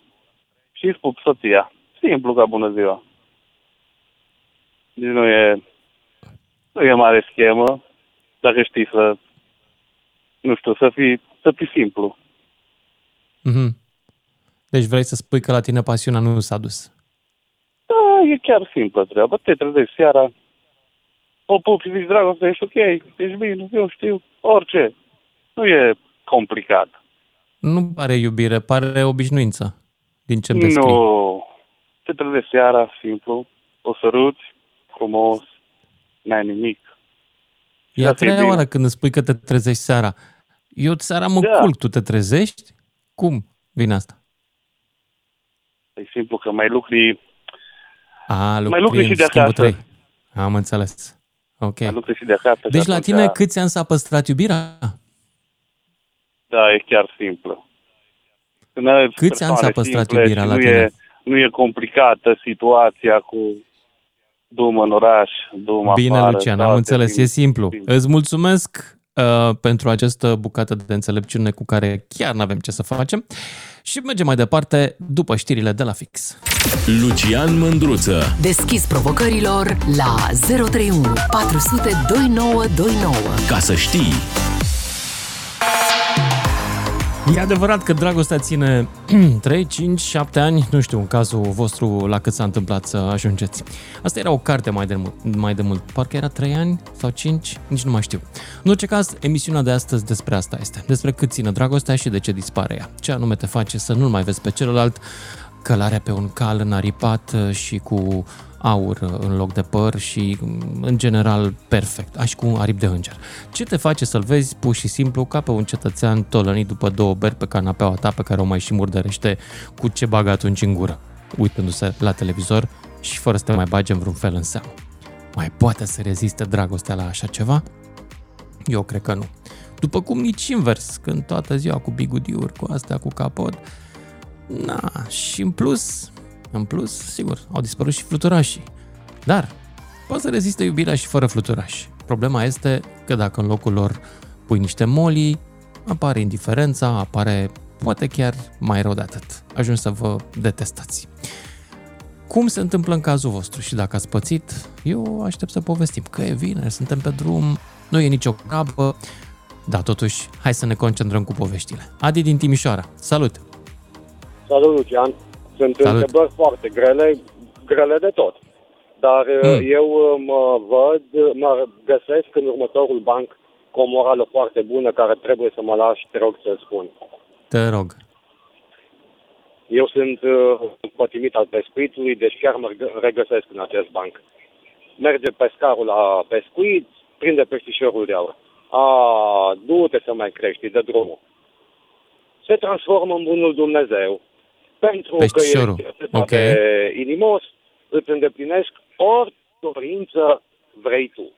și îți pup soția. Simplu ca bună ziua. Deci nu e, nu e mare schemă, dacă știi să, nu știu, să fii, să fii simplu. Mhm. Deci vrei să spui că la tine pasiunea nu s-a dus. Da, e chiar simplă treaba. Te trezești seara, o pupi și zici, dragoste, ești ok, ești bine, eu știu, orice. Nu e complicat. Nu pare iubire, pare obișnuință din ce descrii. Nu. Te trezești seara, simplu, o săruți, frumos, n-ai nimic. E a Asta e treia bine. oară când îți spui că te trezești seara. Eu seara mă Da. culc, tu te trezești? Cum vine asta? E simplu că mai lucri, A, lucri, Mai lucri în și de schimbul acasă. trei. Am înțeles. Ok. mai lucri și de acasă. Deci și la atunci, tine câți ani s-a păstrat iubirea? Da, e chiar simplu. Când ai Câți ani s-a persoane păstrat simple iubirea și la nu tine? E, nu e complicată situația cu du-mă în oraș, du-mă Bine, afară. Lucian, am toate înțeles, bine. e simplu. Îți mulțumesc uh, pentru această bucată de înțelepciune cu care chiar n-avem ce să facem și mergem mai departe după știrile de la fix. Lucian Mândruță. Deschis provocărilor la 031 400 2929. Ca să știi. E adevărat că dragostea ține 3, 5, 7 ani, nu știu în cazul vostru la cât s-a întâmplat să ajungeți. Asta era o carte mai de mult, mai de mult. parcă era 3 ani sau 5, nici nu mai știu. În orice caz, emisiunea de astăzi despre asta este, despre cât ține dragostea și de ce dispare ea. Ce anume te face să nu-l mai vezi pe celălalt, călarea pe un cal înaripat uh, și cu aur uh, în loc de păr și, mm, în general, perfect, așa cu un aripi de înger. Ce te face să-l vezi pur și simplu ca pe un cetățean tolănit după două beri pe canapeaua ta pe care o mai și murdărește cu ce bagă atunci în gură, uitându-se la televizor și fără să te mai bage în vreun fel în seamă. Mai poate să reziste dragostea la așa ceva? Eu cred că nu. După cum nici invers, când toată ziua cu bigudiuri, cu astea, cu capot, Na, și în plus, în plus, sigur, au dispărut și fluturașii. Dar poate să reziste iubirea și fără fluturași. Problema este că dacă în locul lor pui niște molii, apare indiferența, apare poate chiar mai rău de atât. Ajungi să vă detestați. Cum se întâmplă în cazul vostru și dacă ați pățit, eu aștept să povestim că e vineri, suntem pe drum, nu e nicio grabă, dar totuși, hai să ne concentrăm cu poveștile. Adi din Timișoara, salut! Salut, Lucian. Sunt Salut. întrebări foarte grele, grele de tot. Dar Mm. mm. eu uh, mă văd, mă găsesc în următorul banc cu o morală foarte bună care trebuie să mă lași, te rog să spun. Te rog. Eu sunt uh, pătimit al pescuitului, deci chiar mă reg- regăsesc în acest banc. Merge pescarul la pescuit, prinde peștișorul de aur. A, du-te să mai crești de drumul. Se transformă în bunul Dumnezeu. Pentru Peștișorul, că ești ok. okay. de inimos, îți îndeplinești orice dorință vrei tu.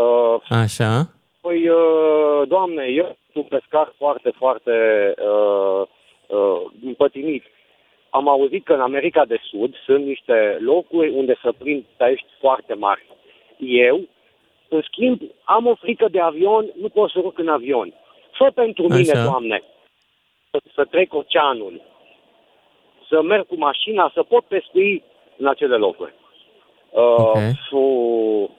Uh, Așa. Păi, uh, doamne, eu sunt un pescar foarte, foarte uh, uh, împătimit. Am auzit că în America de Sud sunt niște locuri unde să prind pești foarte mari. Eu, în schimb, am o frică de avion, nu pot să urc în avion. Fă pentru mine, Așa. Doamne, să, să trec oceanul, să merg cu mașina, să pot pescui în acele locuri. Uh, Ok. fu-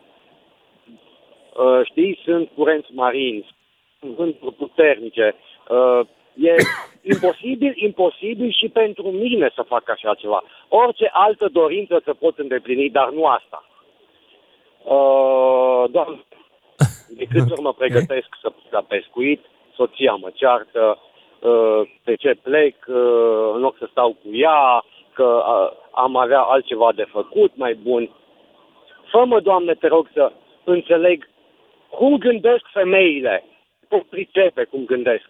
uh, știi, sunt curenți marini, sunt vânturi puternice. Uh, e imposibil, imposibil și pentru mine să fac așa ceva. Orice altă dorință să pot îndeplini, dar nu asta. Uh, doamne, de câte ori mă pregătesc să plec la pescuit, soția mă ceartă, uh, de ce plec, uh, în loc să stau cu ea, că uh, am avea altceva de făcut mai bun. Fă-mă, Doamne, te rog să înțeleg cum gândesc femeile, cum pricepe cum gândesc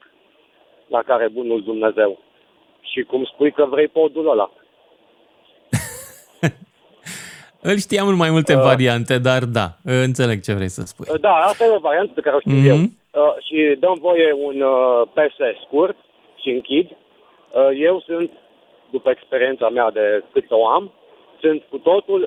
la care bunul Dumnezeu. Și cum spui că vrei podul ăla. Îl știam în mai multe uh, variante, dar da, înțeleg ce vrei să spui. Da, asta e o variantă pe care o știu mm-hmm. eu. Uh, și dăm voie un uh, PS scurt și închid. Uh, eu sunt, după experiența mea de cât o am, sunt cu totul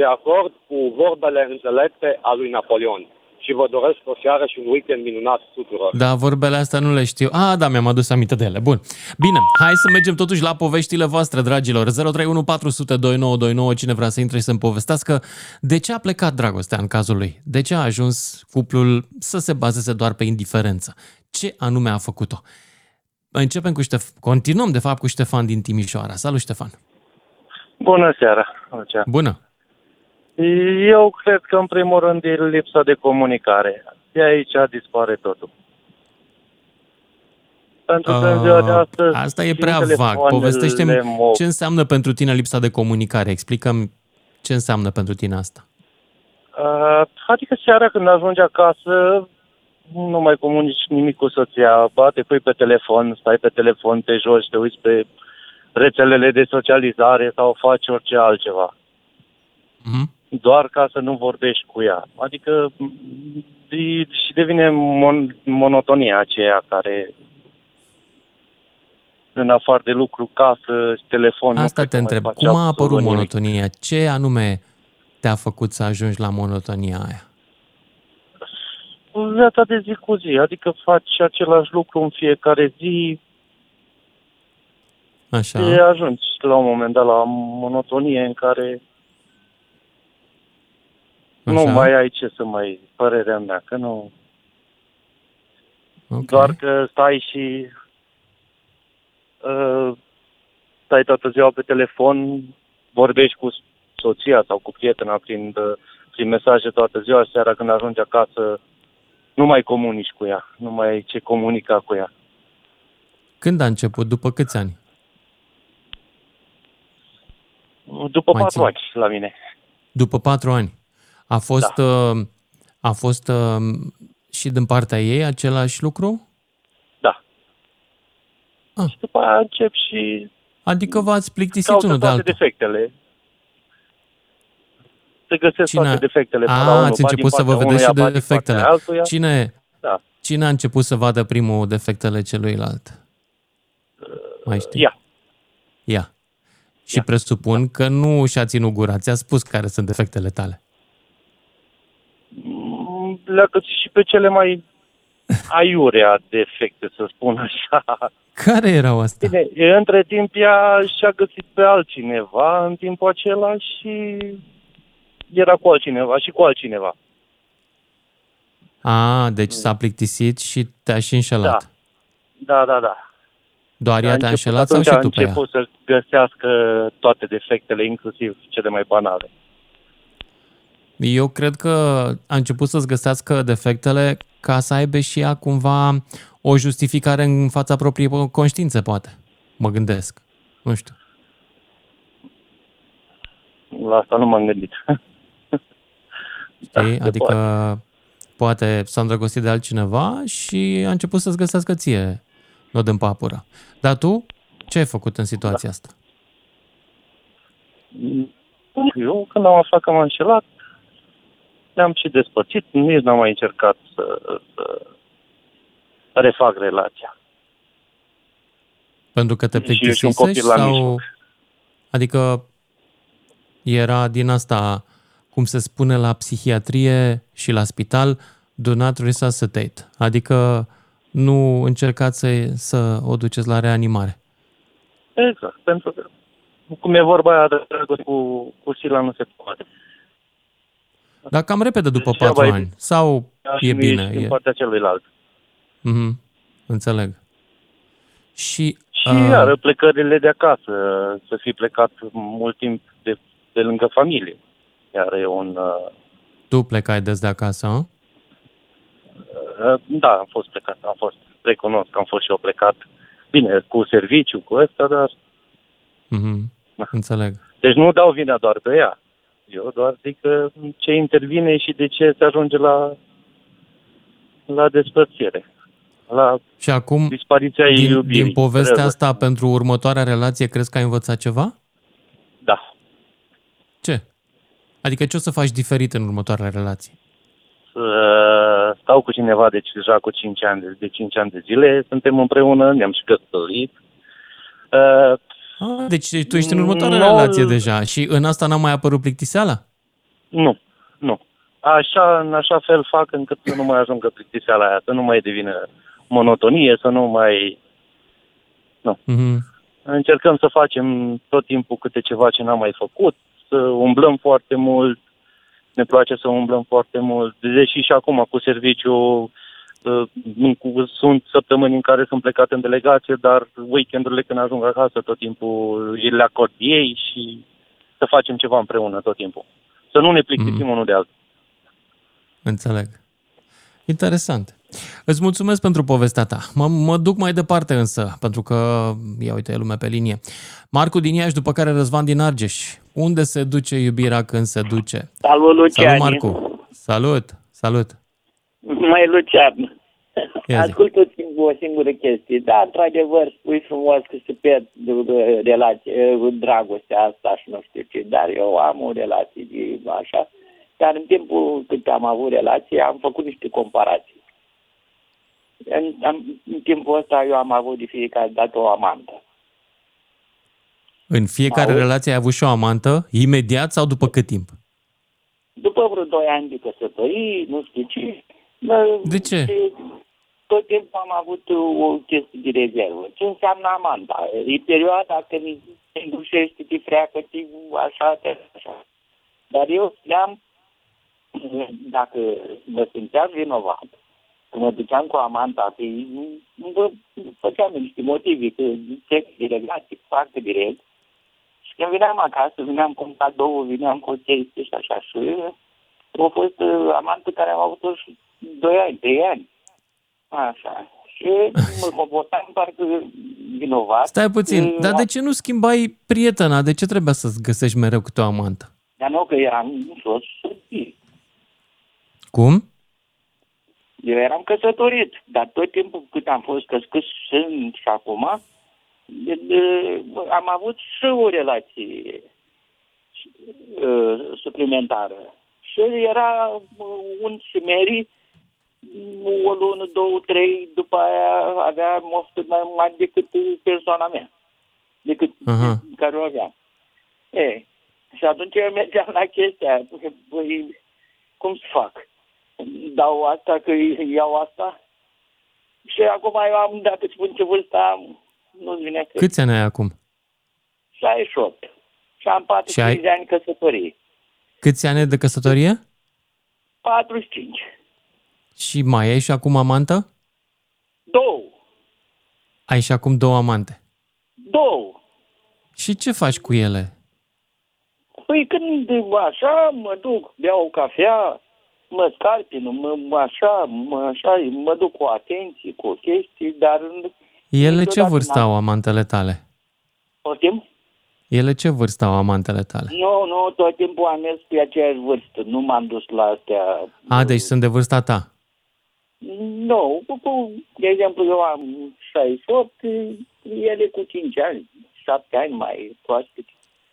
de acord cu vorbele înțelepte a lui Napoleon și vă doresc o seară și un weekend minunat tuturor. Da, vorbele astea nu le știu. Ah, da, mi-am adus aminte de ele. Bun. Bine, hai să mergem totuși la poveștile voastre, dragilor. 031 400 2929, cine vrea să intre și să-mi povestească de ce a plecat dragostea în cazul lui? De ce a ajuns cuplul să se bazeze doar pe indiferență? Ce anume a făcut-o? Începem cu Ștefan. Continuăm, de fapt, cu Ștefan din Timișoara. Salut, Ștefan! Bună seara! Bună! Eu cred că, în primul rând, e lipsa de comunicare. De aici dispare totul. Pentru că în ziua de ah, astăzi... Asta e prea vag. Povestește-mi ce înseamnă pentru tine lipsa de comunicare. Explicăm ce înseamnă pentru tine asta. Uh, adică seara când ajungi acasă, nu mai comunici nimic cu soția, bate, pui pe telefon, stai pe telefon, te joci, te uiți pe rețelele de socializare sau faci orice altceva. Mm-hmm doar ca să nu vorbești cu ea. Adică de, și devine mon, monotonia aceea care în afară de lucru, casă, telefon... Asta te întreb. Cum a apărut monotonia? Nimic. Ce anume te-a făcut să ajungi la monotonia aia? Viața de zi cu zi. Adică faci același lucru în fiecare zi. Așa. Și ajungi la un moment dat la monotonie în care Așa. Nu mai ai ce să mai, părerea mea, că nu... Okay. Doar că stai și uh, stai toată ziua pe telefon, vorbești cu soția sau cu prietena prin, uh, prin mesaje toată ziua, seara când ajungi acasă, nu mai comunici cu ea, nu mai ai ce comunica cu ea. Când a început? După câți ani? După mai patru țin. ani la mine. După patru ani? A fost, da. Uh, a fost uh, și din partea ei același lucru? Da. Ah. Și după aia încep și... Adică v-ați plictisit unul de altul. defectele. Se găsesc Cine... toate defectele. A, la ați început să vă vedeți și de defectele. Cine, da. Cine a început să vadă primul defectele celuilalt? Mai știi? Ea. Ea. Și Ia. presupun da. că nu și-a ținut gura. Ți-a spus care sunt defectele tale le-a găsit și pe cele mai aiurea defecte, să spun așa. Care erau astea? Bine, între timp ea și-a găsit pe altcineva în timpul acela și era cu altcineva și cu altcineva. A, deci s-a plictisit și te-a și înșelat. Da, da, da. da. Doar ea te-a înșelat sau și tu pe ea? a început să găsească toate defectele, inclusiv cele mai banale. Eu cred că a început să-ți găsească defectele ca să aibă și ea cumva o justificare în fața propriei conștiințe, poate. Mă gândesc. Nu știu. La asta nu m-am gândit. Știi? Da, adică poate. poate s-a îndrăgostit de altcineva și a început să-ți găsească ție nod în papură. Dar tu, ce ai făcut în situația da. asta? Eu, când am aflat că m-am înșelat, ne-am și despărțit, nici n-am mai încercat să, să refac relația. Pentru că te plictisisești sau... Adică era din asta, cum se spune la psihiatrie și la spital, do not resuscitate. Adică nu încercați să, să o duceți la reanimare. Exact, pentru că cum e vorba aia de cu, cu sila nu se poate. Dar cam repede după deci, patru ani. Sau e bine? Din e... partea celuilalt. Mm-hmm. Înțeleg. Și, și uh... iară plecările de acasă. Să fi plecat mult timp de, de lângă familie. Iar e un... Uh... Tu plecai des de acasă, uh? Da, am fost plecat. Am fost, recunosc că am fost și eu plecat. Bine, cu serviciu, cu ăsta, dar... Mm-hmm. Înțeleg. Deci nu dau vina doar pe ea. Eu doar zic că ce intervine și de ce se ajunge la, la despărțire. La și acum, dispariția din, iubirii. din povestea Răză. asta, pentru următoarea relație, crezi că ai învățat ceva? Da. Ce? Adică ce o să faci diferit în următoarea relație? Să stau cu cineva deci deja cu 5 ani, de, de 5 ani de zile, suntem împreună, ne-am și căsătorit. Uh, ah, deci tu ești în următoarea no, relație deja și în asta n-a mai apărut plictiseala? Nu, nu. Așa, în așa fel fac încât să nu mai ajungă plictiseala aia, să nu mai devină monotonie, să nu mai... Nu. Mm-hmm. Încercăm să facem tot timpul câte ceva ce n-am mai făcut, să umblăm foarte mult, ne place să umblăm foarte mult, deși și acum cu serviciu uh, sunt săptămâni în care sunt plecat în delegație, dar weekendurile când ajung acasă tot timpul le acord ei și să facem ceva împreună tot timpul. Să nu ne plictisim mm. unul de altul. Înțeleg. Interesant. Îți mulțumesc pentru povestea ta. Mă, mă duc mai departe însă, pentru că, ia uite, e lumea pe linie. Marcu din Iași, după care Răzvan din Argeș. Unde se duce iubirea când se duce? Salut, Lucian. Salut, Marcu. Salut, salut. Mai Lucian. Ascultă o singură chestie. Da, într-adevăr, spui frumos că se pierd relație, dragostea asta și nu știu ce, dar eu am o relație de așa. Dar în timpul cât am avut relație, am făcut niște comparații. În, în, în timpul ăsta eu am avut de fiecare dată o amantă. În fiecare Auzi? relație ai avut și o amantă, imediat sau după cât timp? După vreo 2 ani de căsătorie, nu știu ce. De ce? Tot timpul am avut o chestie de rezervă. Ce înseamnă amanta? E perioada când te îndușești, te freacă, te așa, te așa. Dar eu le-am, dacă mă simțeam vinovat, când mă duceam cu amanta, pe, vă făceam niște motive, că sex de relație foarte direct. Și când veneam acasă, veneam cu un cadou, veneam cu o chestie și așa. Și a fost uh, amantă care am avut-o și 2 ani, 3 ani. Așa. Și mă comportam parcă vinovat. Stai puțin, dar de ce nu schimbai prietena? De ce trebuia să-ți găsești mereu câte o amantă? Dar nu, că eram sos Cum? Eu eram căsătorit, dar tot timpul cât am fost căscut sunt și acum, de, de, am avut și o relație uh, suplimentară. Și era un simerii, o lună, două, trei, după aia avea moftă mai mare decât persoana mea, decât uh-huh. care o aveam. E, și atunci eu mergeam la chestia, băi, cum să fac? Dau asta, că iau asta. Și acum eu am, dacă spun ce vârstă am, nu-ți vine că... Câți ani ai acum? 68. Și am 45 de ani căsătorie. Câți ani de căsătorie? 45. Și mai ai și acum amantă? Două. Ai și acum două amante? Două. Și ce faci cu ele? Păi când așa mă duc, beau o cafea, mă scarpin, mă, așa, mă, așa, mă duc cu atenție, cu chestii, dar... Ele ce vârstă au amantele tale? Poftim? Ele ce vârstă au amantele tale? Nu, nu, tot timpul am mers pe aceeași vârstă, nu m-am dus la astea... A, deci sunt de vârsta ta? Nu, cu, de exemplu, eu am 68, ele cu 5 ani, 7 ani mai proaste.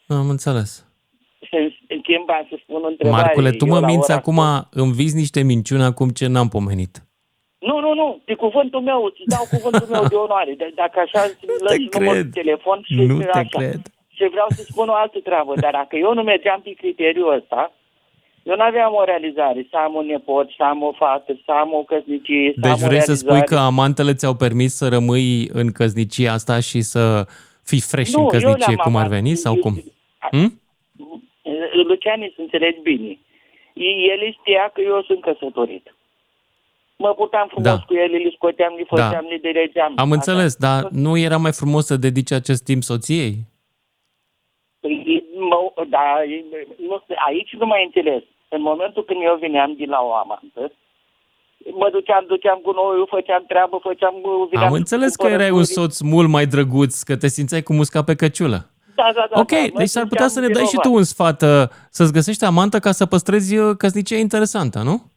Am înțeles în schimb, am să spun o întrebare. Marcule, tu mă minți acum, îmi vizi niște minciuni acum ce n-am pomenit. Nu, nu, nu, de cuvântul meu, îți dau cuvântul meu de onoare. De, dacă așa îți lăsi numărul de telefon și nu te așa. cred. Și vreau să spun o altă treabă, dar dacă eu nu mergeam pe criteriul ăsta, eu nu aveam o realizare, să am un nepot, să am o fată, să am o căsnicie, să deci am vrei o realizare. să spui că amantele ți-au permis să rămâi în căsnicia asta și să fii fresh nu, în căsnicie, cum ar veni, sau cum? Hm? Luciani să înțelegi bine. El știa că eu sunt căsătorit. Mă puteam frumos da. cu el, le scoteam, le făceam, da. le deregeam. Am înțeles, Așa. dar nu era mai frumos să dedici acest timp soției? Păi, mă, da, nu, aici nu mai înțeles. În momentul când eu veneam din la o amantă, mă duceam, duceam cu noi, făceam treabă, făceam... Am înțeles că erai un soț mult mai drăguț, că te simțeai cu musca pe căciulă. Da, da, da. Ok, da, deci s-ar putea să ne dai și tu un sfat, uh, să-ți găsești amantă ca să păstrezi uh, căsnicia interesantă, nu?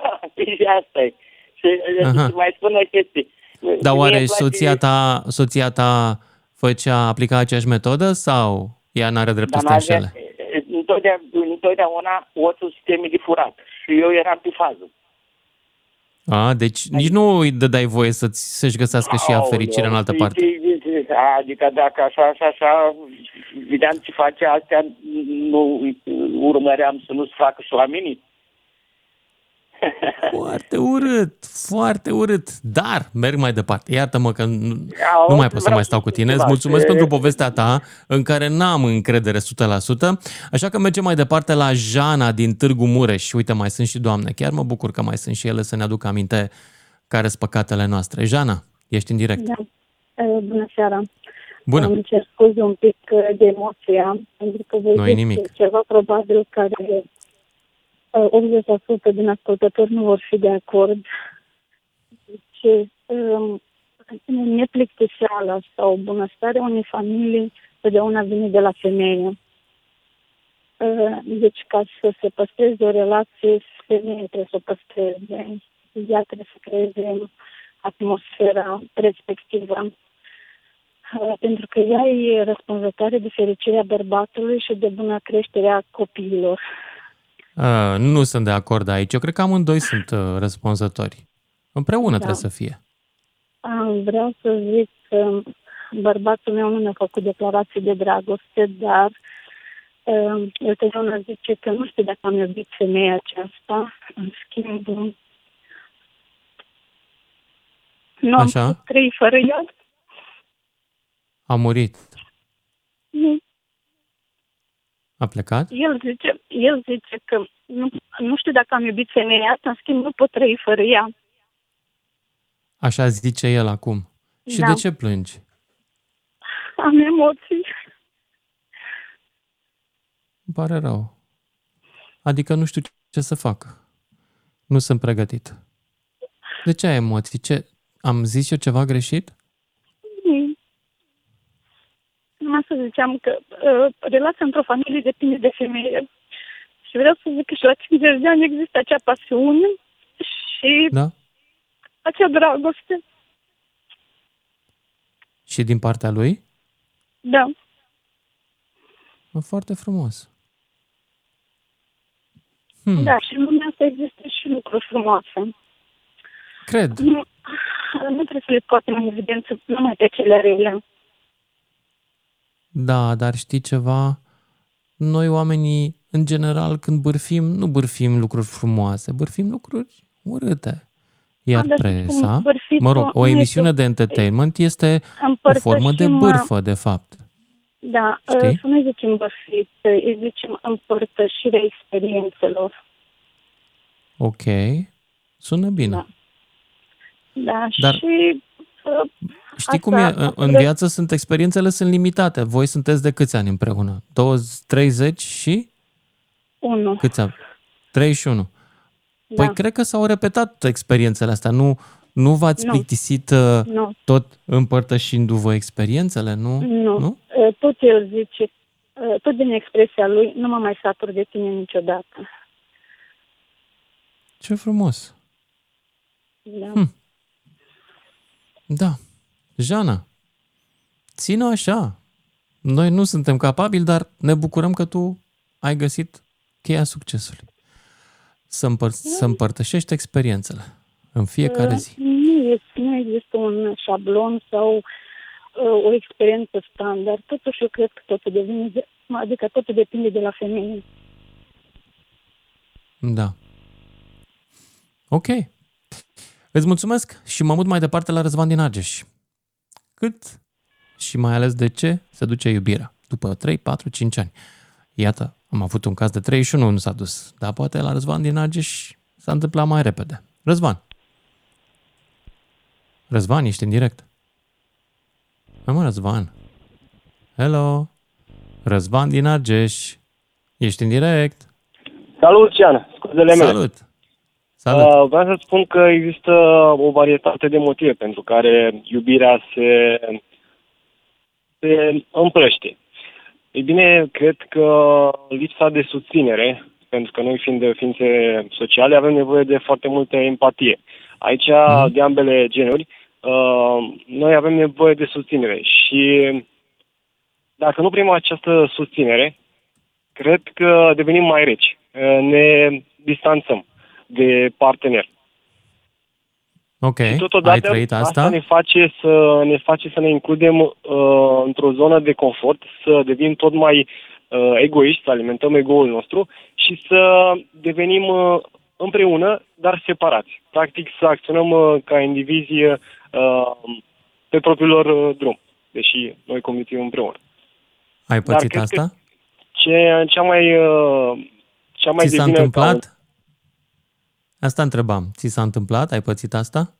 Da, și asta e. Și uh, Aha. mai spun o chestie. Dar oare place... soția ta, soția ta făcea, aplica aceeași metodă sau ea n-are dreptul să te înșele? întotdeauna, întotdeauna oțul sistemii de furat. Și eu eram pe fază. A, deci nici nu îi dădeai voie să să-și găsească și ea fericirea în altă parte. Adică dacă așa, așa, așa, vedeam ce face astea, nu urmăream să nu-ți facă și la mine. Foarte urât, foarte urât, dar merg mai departe. Iartă-mă că nu, nu mai pot să mai stau cu tine. Îți mulțumesc pentru povestea ta în care n-am încredere 100%, așa că mergem mai departe la Jana din Târgu Mureș. Uite, mai sunt și doamne. Chiar mă bucur că mai sunt și ele să ne aducă aminte care sunt păcatele noastre. Jana, ești în direct. Da. Bună seara. Bună. Îmi cer scuze un pic de emoția, pentru că voi Nu-i nimic. ceva probabil care 80% din ascultători nu vor fi de acord. Ce um, neplictiseala sau bunăstarea unei familii totdeauna vine de la femeie. Uh, Deci ca să se păstreze o relație, femeia trebuie să o păstreze. Ea trebuie să creeze atmosfera respectivă. Uh, Pentru că ea e răspunzătoare de fericirea bărbatului și de bună creștere a copiilor. Uh, nu sunt de acord aici. Eu cred că amândoi sunt uh, răspunzători. Împreună Da. trebuie să fie. Am, vreau să zic că bărbatul meu nu mi-a făcut declarații de dragoste, dar uh, el totdeauna zice că nu știu dacă am iubit femeia aceasta. În schimb, nu am Așa? putut trăi fără ea. A murit. Nu. A plecat? El zice, el zice că nu, nu știu dacă am iubit femeia asta, în schimb nu pot trăi fără ea. Așa zice el acum. Și Da. de ce plângi? Am emoții. Îmi pare rău. Adică nu știu ce să fac. Nu sunt pregătit. De ce ai emoții? Ce? Am zis eu ceva greșit? Mm. Numai să ziceam că uh, relația într-o familie depinde de femeie. Și vreau să zic că și la 50 de ani există acea pasiune și Da? acea dragoste. Și din partea lui? Da. Foarte frumos. Hmm. Hmm. Da, și în lumea asta există și lucruri frumoase. Cred. Nu, nu trebuie să le scoatem în evidență numai pe cele rele. Da, dar știi ceva? Noi oamenii, în general, când bârfim, nu bârfim lucruri frumoase, bârfim lucruri urâte. Iar Da, dar presa, cum bârfim mă rog, nu o este- emisiune de entertainment este o Împărtășim, formă de bârfă, de fapt. Da, Știi? uh, să nu zicem bărfit, îi zicem împărtășirea experiențelor. Ok, sună bine. Da. Da, Dar- și... Uh, Știi cum e? În- În viață sunt experiențele sunt limitate. Voi sunteți de câți ani împreună? 20, 30 și? Unu. Câți ani? 31. Păi Da. cred că s-au repetat experiențele astea. Nu, nu v-ați Nu. plictisit uh, Nu. tot împărtășindu-vă experiențele, nu? Nu. nu? Uh, Tot el zice, uh, tot din expresia lui, nu mă mai satur de tine niciodată. Ce frumos. Da. Hm. Da. Jana, țină așa. Noi nu suntem capabili, dar ne bucurăm că tu ai găsit cheia succesului. Să, împăr- să împărtășești experiențele în fiecare Uh, zi. Nu, este, nu există un șablon sau uh, o experiență standard. Totuși, eu cred că totul devine, de, adică totul depinde de la femeie. Da. Ok. Îți mulțumesc și mă mut mai departe la Răzvan din Argeș. Cât și mai ales de ce se duce iubirea după 3, 4, 5 ani. Iată, am avut un caz de 31, nu s-a dus, dar poate la Răzvan din Argeș s-a întâmplat mai repede. Răzvan. Răzvan, ești în direct. Hai mă, Răzvan. Hello. Răzvan din Argeș. Ești în direct. Salut, Lucian! Scuzele mele. Salut. Salut. Uh, vreau să spun că există o varietate de motive pentru care iubirea se, se împlăște. Ei bine, cred că lipsa de susținere, pentru că noi fiind ființe sociale avem nevoie de foarte multă empatie. Aici, Mhm. de ambele genuri, uh, noi avem nevoie de susținere și dacă nu primim această susținere, cred că devenim mai reci. Ne distanțăm de partener. Ok, și totodată, ai trăit asta? asta ne face să ne face să ne includem uh, într-o zonă de confort, să devenim tot mai uh, egoiști, să alimentăm ego-ul nostru și să devenim uh, împreună, dar separați. Practic să acționăm uh, ca indivizi uh, pe propriul lor uh, drum, deși noi conviețuim împreună. Ai pățit dar asta? Ce, cea mai, uh, cea mai Ți s-a întâmplat? Ca... Asta întrebam. Ți s-a întâmplat? Ai pățit asta?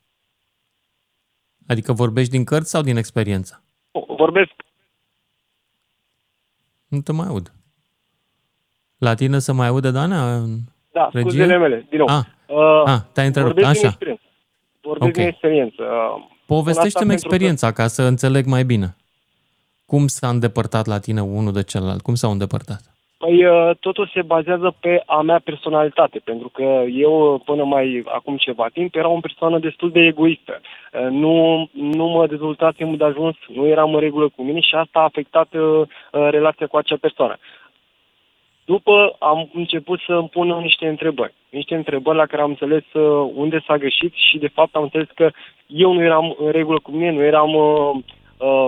Adică vorbești din cărți sau din experiență? Vorbesc. Nu te mai aud. La tine să mai aude, Dana? Da, regie? scuzele mele, din nou. Ah, uh, ah te-ai întrerupt, vorbesc așa. Din experiență. Vorbesc okay. din experiență. Uh, Povestește-mi experiența că... ca să înțeleg mai bine. Cum s-a îndepărtat la tine unul de celălalt? Cum s-au îndepărtat? Păi uh, totul se bazează pe a mea personalitate, pentru că eu uh, până mai acum ceva timp eram o persoană destul de egoistă. Uh, nu, nu mă dezvoltasem de ajuns, nu eram în regulă cu mine și asta a afectat uh, relația cu acea persoană. După am început să îmi pun niște întrebări. Niște întrebări la care am înțeles unde s-a greșit și de fapt am înțeles că eu nu eram în regulă cu mine, nu eram uh, uh,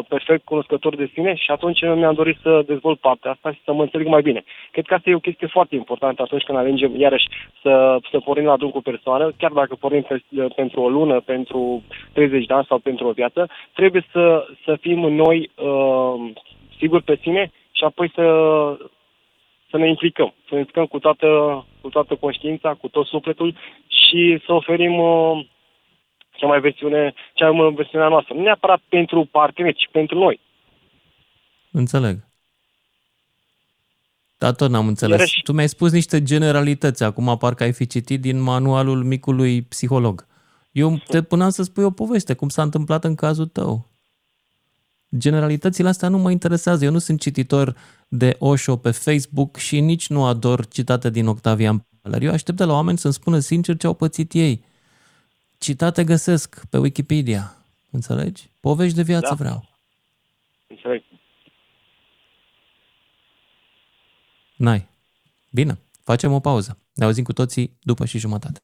perfect cunoscător de sine și atunci mi-am dorit să dezvolt partea asta și să mă înțeleg mai bine. Cred că asta e o chestie foarte importantă atunci când alegem iarăși să, să pornim la drum cu persoană, chiar dacă pornim pe, pentru o lună, pentru 30 de ani sau pentru o viață, trebuie să, să fim noi uh, siguri pe sine și apoi să, să ne implicăm, să ne implicăm cu toată, cu toată conștiința, cu tot sufletul și să oferim uh, cea mai versiune, cea mai versiunea noastră. Nu neapărat pentru parteneri, ci pentru noi. Înțeleg. Dar tot n-am înțeles. Iarăși... Tu mi-ai spus niște generalități, acum parcă ai fi citit din manualul micului psiholog. Eu te puneam să spui o poveste, cum s-a întâmplat în cazul tău. Generalitățile astea nu mă interesează. Eu nu sunt cititor de Osho pe Facebook și nici nu ador citate din Octavian Peller. Eu aștept de la oameni să-mi spună sincer ce au pățit ei citate găsesc pe Wikipedia. Înțelegi? Povești de viață da. vreau. Înțeleg. N-ai. Bine, facem o pauză. Ne auzim cu toții după și jumătate.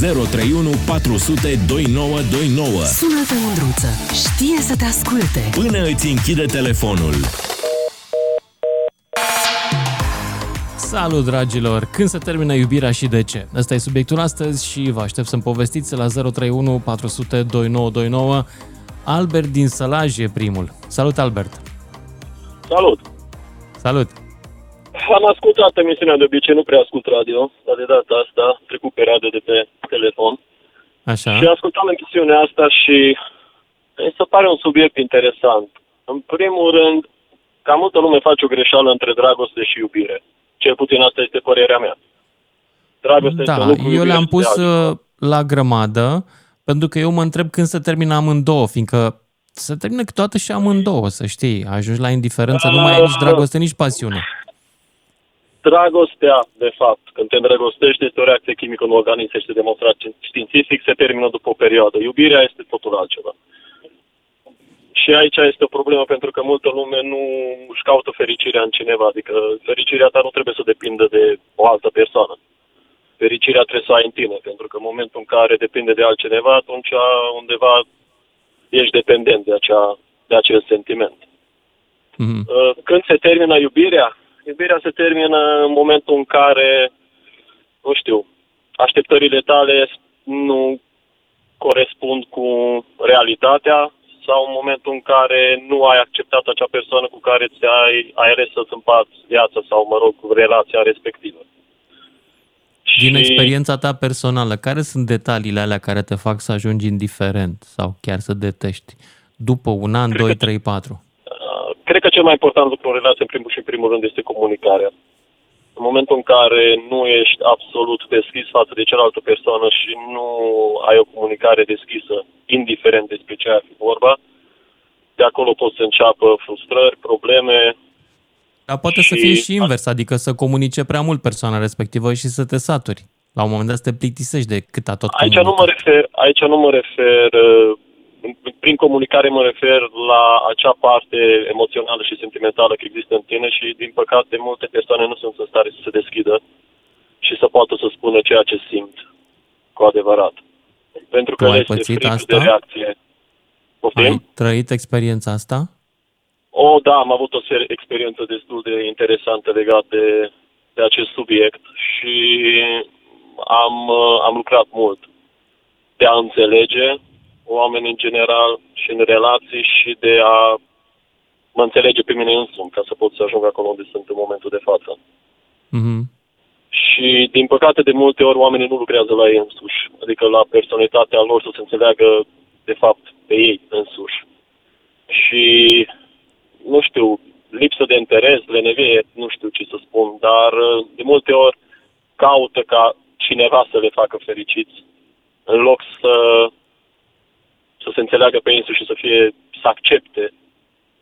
031 400 2929 Sună-te, Mândruță. Știe să te asculte. Până îți închide telefonul. Salut, dragilor! Când se termină iubirea și de ce? Ăsta e subiectul astăzi și vă aștept să-mi povestiți la 031 400 2929. Albert din Sălaj e primul. Salut, Albert! Salut! Salut! Am ascultat emisiunea de obicei, nu prea ascult radio, dar de data asta trecut perioade de pe telefon. Așa. Și ascultam emisiunea asta și mi se pare un subiect interesant. În primul rând, ca multă lume face o greșeală între dragoste și iubire. Cel puțin asta este părerea mea. Dragoste da, este lucru eu le-am pus uh, la grămadă, pentru că eu mă întreb când se termină amândouă, fiindcă se termină câteodată și amândouă, să știi. Ajungi la indiferență, nu mai ai nici dragoste, nici pasiune. Dragostea, de fapt, când te îndrăgostești, este o reacție chimică în organism, este demonstrat științific, se termină după o perioadă. Iubirea este totul altceva. Și aici este o problemă pentru că multă lume nu își caută fericirea în cineva, adică fericirea ta nu trebuie să depindă de o altă persoană. Fericirea trebuie să ai în tine, pentru că în momentul în care depinde de altcineva, atunci undeva ești dependent de, acea, de acel sentiment. Mm-hmm. Când se termină iubirea? Iubirea se termină în momentul în care, nu știu, așteptările tale nu corespund cu realitatea, sau în momentul în care nu ai acceptat acea persoană cu care ți-ai ai ales să-ți împarți viața sau, mă rog, relația respectivă. Din și... experiența ta personală, care sunt detaliile alea care te fac să ajungi indiferent sau chiar să detești după un an, cred 2, 3, 4? Cred că cel mai important lucru în relație, în primul și în primul rând, este comunicarea. În momentul în care nu ești absolut deschis față de cealaltă persoană și nu ai o comunicare deschisă, indiferent despre ce ar fi vorba, de acolo pot să înceapă frustrări, probleme. Dar poate și... să fie și invers, adică să comunice prea mult persoana respectivă și să te saturi. La un moment dat să te plictisești de cât a tot aici nu, mă refer, aici nu mă refer uh, Prin comunicare mă refer la acea parte emoțională și sentimentală care există în tine și, din păcate, multe persoane nu sunt în stare să se deschidă și să poată să spună ceea ce simt cu adevărat. Pentru că tu ai este pățit frică asta? de reacție. Poftim? Ai trăit experiența asta? O, da, am avut o serie, experiență destul de interesantă legată de, de acest subiect și am, uh, am lucrat mult de a înțelege oameni în general și în relații și de a mă înțelege pe mine însumi ca să pot să ajung acolo unde sunt în momentul de față. Mm-hmm. Și, din păcate, de multe ori oamenii nu lucrează la ei însuși, adică la personalitatea lor să se înțeleagă, de fapt, pe ei însuși. Și, nu știu, lipsă de interes, lenevie, nu știu ce să spun, dar de multe ori caută ca cineva să le facă fericiți, în loc să, să se înțeleagă pe ei însuși și să fie, să accepte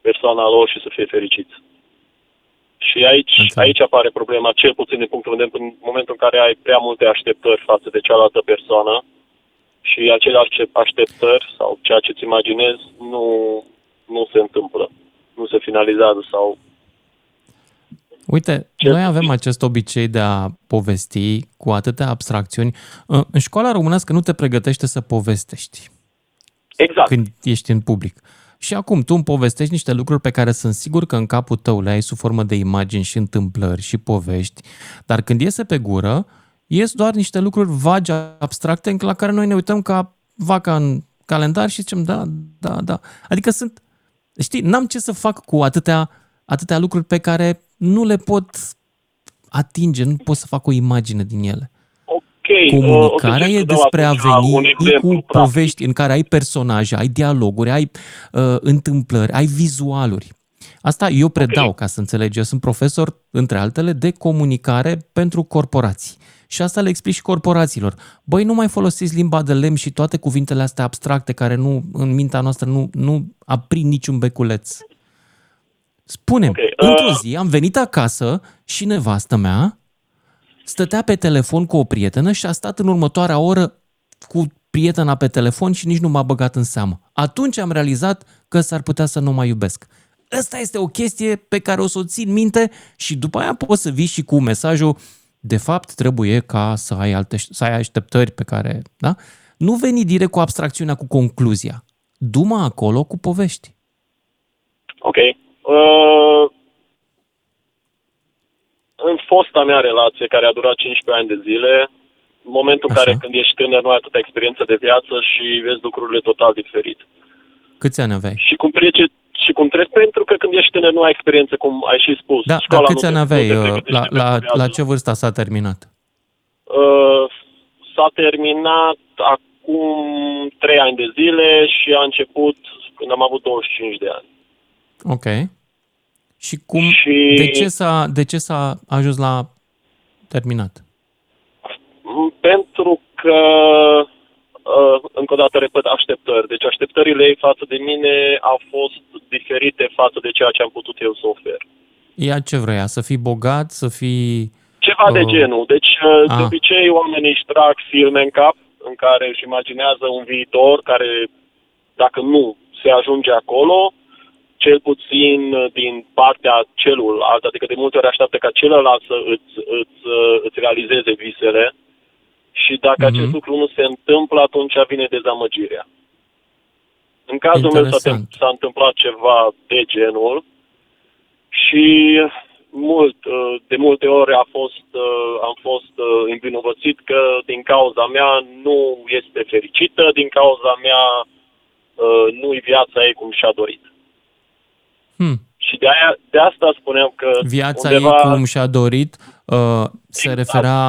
persoana lor și să fie fericiți. Și aici, aici apare problema, cel puțin din punctul meu în momentul în care ai prea multe așteptări față de cealaltă persoană și acele așteptări sau ceea ce îți imaginezi nu, nu se întâmplă, nu se finalizează sau Uite, Ce? noi avem acest obicei de a povesti cu atâtea abstracțiuni. În școala românească nu te pregătește să povestești. Exact. Când ești în public. Și acum tu îmi povestești niște lucruri pe care sunt sigur că în capul tău le ai sub formă de imagini și întâmplări și povești, dar când iese pe gură, ies doar niște lucruri vagi, abstracte, la care noi ne uităm ca vaca în calendar și zicem da, da, da. Adică sunt, știi, n-am ce să fac cu atâtea, atâtea lucruri pe care nu le pot atinge, nu pot să fac o imagine din ele. Okay, Comunicarea uh, e despre a veni cu povești în care ai personaje, ai dialoguri, ai uh, întâmplări, ai vizualuri. Asta eu predau, okay. ca să înțelegi. Eu sunt profesor, între altele, de comunicare pentru corporații. Și asta le explic și corporațiilor. Băi, nu mai folosiți limba de lemn și toate cuvintele astea abstracte care nu, în mintea noastră nu, nu aprind niciun beculeț. Spune-mi, okay, uh... într-o zi am venit acasă și nevastă mea stătea pe telefon cu o prietenă și a stat în următoarea oră cu prietena pe telefon și nici nu m-a băgat în seamă. Atunci am realizat că s-ar putea să nu mai iubesc. Asta este o chestie pe care o să o țin minte și după aia poți să vii și cu mesajul de fapt trebuie ca să ai, alte, să ai așteptări pe care, da? Nu veni direct cu abstracțiunea, cu concluzia. Duma acolo cu povești. Ok. Uh, în fosta mea relație, care a durat 15 ani de zile, în momentul în care când ești tânăr nu ai atâta experiență de viață și vezi lucrurile total diferit. Câți ani aveai? Și cum trece și cum treci, pentru că când ești tânăr nu ai experiență, cum ai și spus. Da, Școala dar câți ani aveai? uh, La, la, la ce vârstă s-a terminat? Uh, s-a terminat acum 3 ani de zile și a început când am avut 25 de ani. Ok. Și cum, și... De, ce s-a, de ce s-a ajuns la terminat? Pentru că, uh, încă o dată repet, așteptări. Deci așteptările ei față de mine au fost diferite față de ceea ce am putut eu să ofer. Ea ce vrea? Să fii bogat, să fii... Ceva uh... de genul. Deci, uh, de obicei, oamenii își trag filme în cap în care își imaginează un viitor care, dacă nu se ajunge acolo, cel puțin uh, din partea celuilalt, adică de multe ori așteaptă ca celălalt să îți, îți, uh, îți realizeze visele și dacă uh-huh. acest lucru nu se întâmplă, atunci vine dezamăgirea. În cazul meu s-a, s-a întâmplat ceva de genul și mult, uh, de multe ori a fost, am fost învinovățit că din cauza mea nu este fericită, din cauza mea nu-i viața ei cum și-a dorit. Hmm. Și de, aia, de asta spuneam că Viața undeva... ei, cum și-a dorit, uh, se exact. referea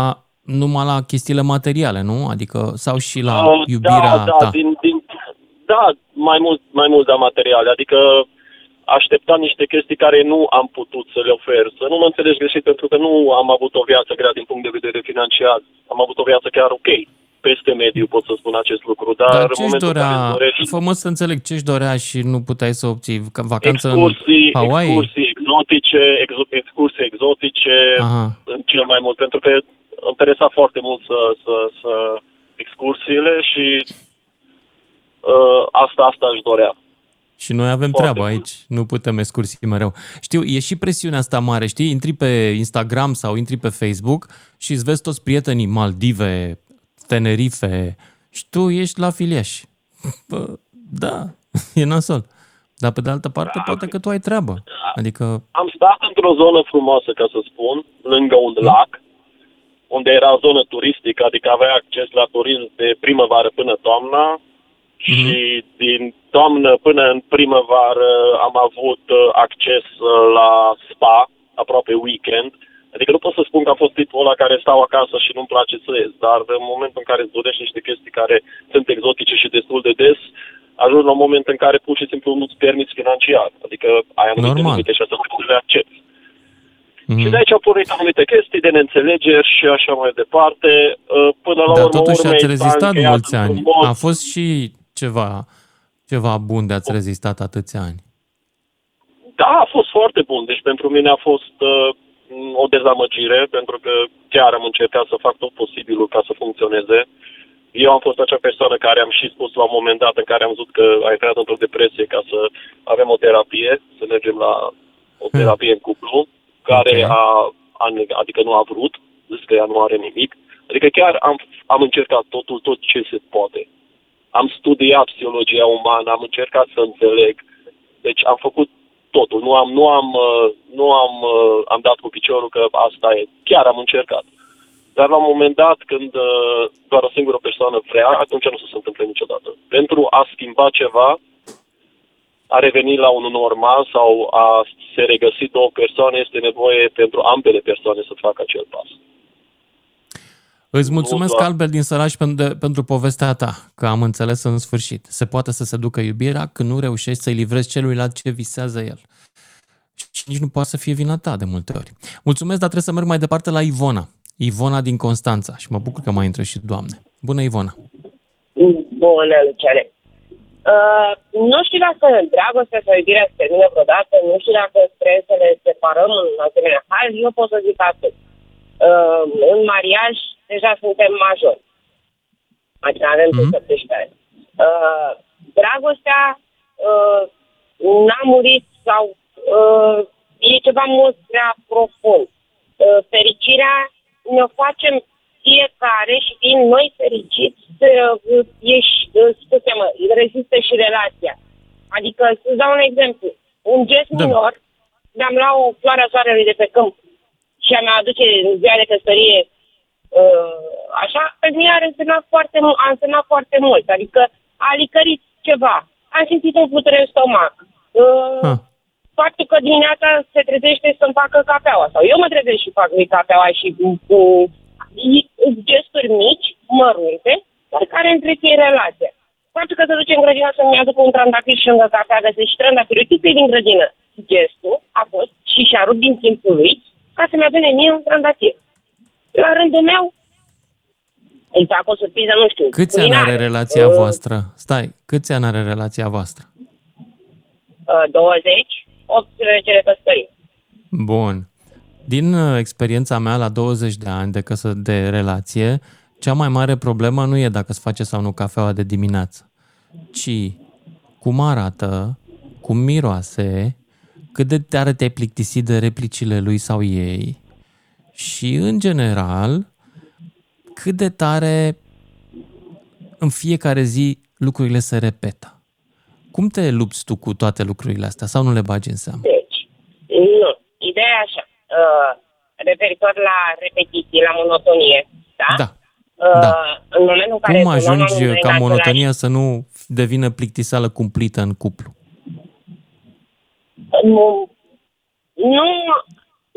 numai la chestiile materiale, nu? Adică, sau și la uh, iubirea da, da, ta? Din, din, da, mai mult, mai mult la materiale. Adică aștepta niște chestii care nu am putut să le ofer. Să nu mă înțelegi greșit, pentru că nu am avut o viață grea din punct de vedere financiar. Am avut o viață chiar ok peste mediu, pot să spun acest lucru. Dar, dar ce-și dorea, dorești... fă să înțeleg, ce-și dorea și nu puteai să obții vacanță excursii, în Hawaii? Excursii exotice, exo, excursii exotice, Aha. în cel mai mult, pentru că îmi interesa foarte mult să, să, să excursiile și Uh, asta, asta își dorea. Și noi avem Foarte treabă aici, nu putem excursii mereu. Știu, e și presiunea asta mare, știi? Intri pe Instagram sau intri pe Facebook și îți vezi toți prietenii Maldive, Tenerife și tu ești la filiaș. Bă, da, e nasol. Dar pe de altă parte, da, poate că tu ai treabă. Adică... Am stat într-o zonă frumoasă, ca să spun, lângă un lac, unde era o zonă turistică, adică avea acces la turism de primăvară până toamna, Mm-hmm. Și din toamnă până în primăvară am avut uh, acces uh, la spa, aproape weekend. Adică nu pot să spun că am fost tipul ăla care stau acasă și nu-mi place să ies, dar în momentul în care îți dorești niște chestii care sunt exotice și destul de des, ajungi la un moment în care pur și simplu nu-ți permiți financiar. Adică ai anumite limite și asta trebuie să le accepti. Mm-hmm. Și de aici au pornit anumite chestii de neînțelegeri și așa mai departe. Uh, până la Dar urmă, totuși urmei, ați rezistat mulți ani. Mod... A fost și ceva, ceva bun de ați rezistat atâția ani. Da, a fost foarte bun. Deci pentru mine a fost uh, o dezamăgire, pentru că chiar am încercat să fac tot posibilul ca să funcționeze. Eu am fost acea persoană care am și spus la un moment dat în care am văzut că a intrat într-o depresie ca să avem o terapie, să mergem la o hmm. terapie în cuplu, care okay. a, a, adică nu a vrut, zis că ea nu are nimic. Adică chiar am, am încercat totul, tot ce se poate am studiat psihologia umană, am încercat să înțeleg. Deci am făcut totul. Nu am, nu am, uh, nu am, uh, am dat cu piciorul că asta e. Chiar am încercat. Dar la un moment dat, când uh, doar o singură persoană vrea, atunci nu se întâmplă niciodată. Pentru a schimba ceva, a reveni la un normal sau a se regăsi două persoane, este nevoie pentru ambele persoane să facă acel pas. Îți mulțumesc, nu, Albert din Săraș, pentru, pentru povestea ta, că am înțeles în sfârșit. Se poate să se ducă iubirea când nu reușești să-i livrezi celuilalt ce visează el. Și nici nu poate să fie vina ta de multe ori. Mulțumesc, dar trebuie să merg mai departe la Ivona. Ivona din Constanța. Și mă bucur că mai intră și doamne. Bună, Ivona! Bună, Luciane! Uh, nu știu dacă dragostea sau iubirea se termină vreodată, nu știu dacă trebuie să le separăm în asemenea hal, eu pot să zic atât. Uh, în mariaj deja suntem majori. Adică avem mm-hmm. 17 ani. Uh, dragostea uh, n-a murit sau uh, e ceva mult prea profund. Uh, fericirea ne facem fiecare și fiind noi fericiți, uh, ești, uh, spuse-mă, rezistă și relația. Adică, să-ți dau un exemplu. Un gest da. minor, mi-am luat o floare a soarelui de pe câmp și a mea aduce ziua de căsătorie uh, așa, pentru mine a însemnat foarte, a însemnat foarte mult. Adică a licărit ceva. Am simțit un fluture în stomac. Uh, huh. Faptul că dimineața se trezește să-mi facă cafeaua. Sau eu mă trezesc și fac lui cafeaua și uh, gesturi mici, mărunte, dar care întrețin relația. Faptul că se duce în grădină să-mi aducă un trandafir și încă cafea, găsești și trandafir, uite din grădină. Gestul a fost și și-a rupt din timpul lui ca să-mi adune mie un trandafir. La rândul meu, îi fac o surpriză, nu știu. Câți ani are relația uh, voastră? Stai, câți ani are relația voastră? Uh, 20, 18 de căsătorie. Bun. Din uh, experiența mea la 20 de ani de, căsă, de relație, cea mai mare problemă nu e dacă se face sau nu cafeaua de dimineață, ci cum arată, cum miroase, cât de tare te-ai plictisit de replicile lui sau ei și, în general, cât de tare în fiecare zi lucrurile se repetă. Cum te lupți tu cu toate lucrurile astea sau nu le bagi în seamă? Deci, nu. Ideea e așa. Uh, referitor la repetiții, la monotonie, da? Da. Uh, da. În momentul în care Cum ajungi ca monotonia să nu devină plictiseală cumplită în cuplu? Nu, nu,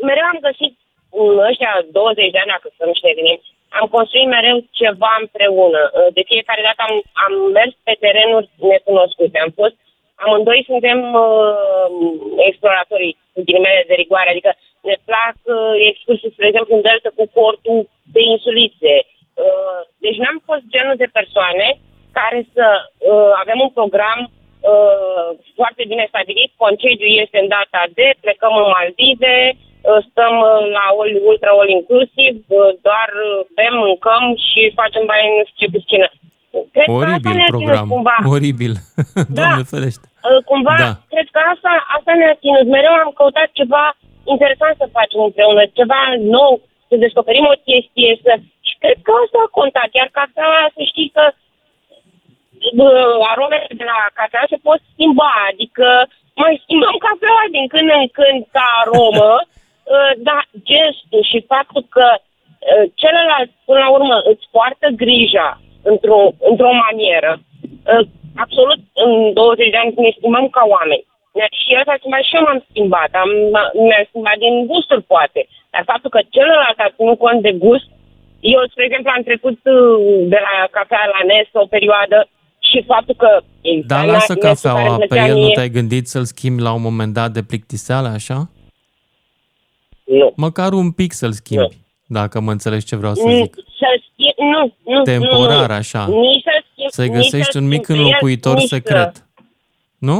mereu am găsit în ăștia 20 de ani, dacă să nu ne gândim, am construit mereu ceva împreună. De fiecare dată am, am mers pe terenuri necunoscute. Am fost, amândoi suntem uh, exploratorii cu ghilimele de rigoare, adică ne plac uh, excursii, spre exemplu, în delta cu cortul de insulițe. Uh, deci n-am fost genul de persoane care să uh, avem un program uh, foarte bine stabilit, concediu este în data de, plecăm în Maldive, uh, stăm uh, la ultra all inclusiv, uh, doar bem, mâncăm și facem baie în nu știu ce piscină. Cred că asta Oribil ne-a ținut program, cumva. oribil. Doamne ferește. Uh, Cumva, Da. cred că asta, asta ne-a ținut. Mereu am căutat ceva interesant să facem împreună, ceva nou, să descoperim o chestie, să... Și cred că asta a contat. Iar cafeaua, să știi că bă, aromele de la cafea se pot schimba, adică mai schimbăm cafeaua din când în când ca aromă, uh, dar gestul și faptul că uh, celălalt, până la urmă, îți poartă grija într-o, într-o manieră. Uh, Absolut, în 20 de ani ne schimbăm ca oameni. Ne- Și el s-a schimbat și eu m-am schimbat. Am, mi-am schimbat din gusturi, poate. Dar faptul că celălalt a ținut cont de gust, eu, spre exemplu, am trecut uh, de la cafea la Nes o perioadă și faptul că... Dar Nes- lasă Nesul care cafeaua, îmi pe plăcea el nu mie- te-ai gândit să-l schimbi la un moment dat de plictiseală, așa? Nu. Măcar un pic să-l schimbi, dacă mă înțelegi ce vreau să Mm, zic. Să schimb, nu, nu, Temporar, nu, nu. așa. Nici să schimb, Să-i nici găsești să un mic schimb pe el, înlocuitor nici să- secret. Nu?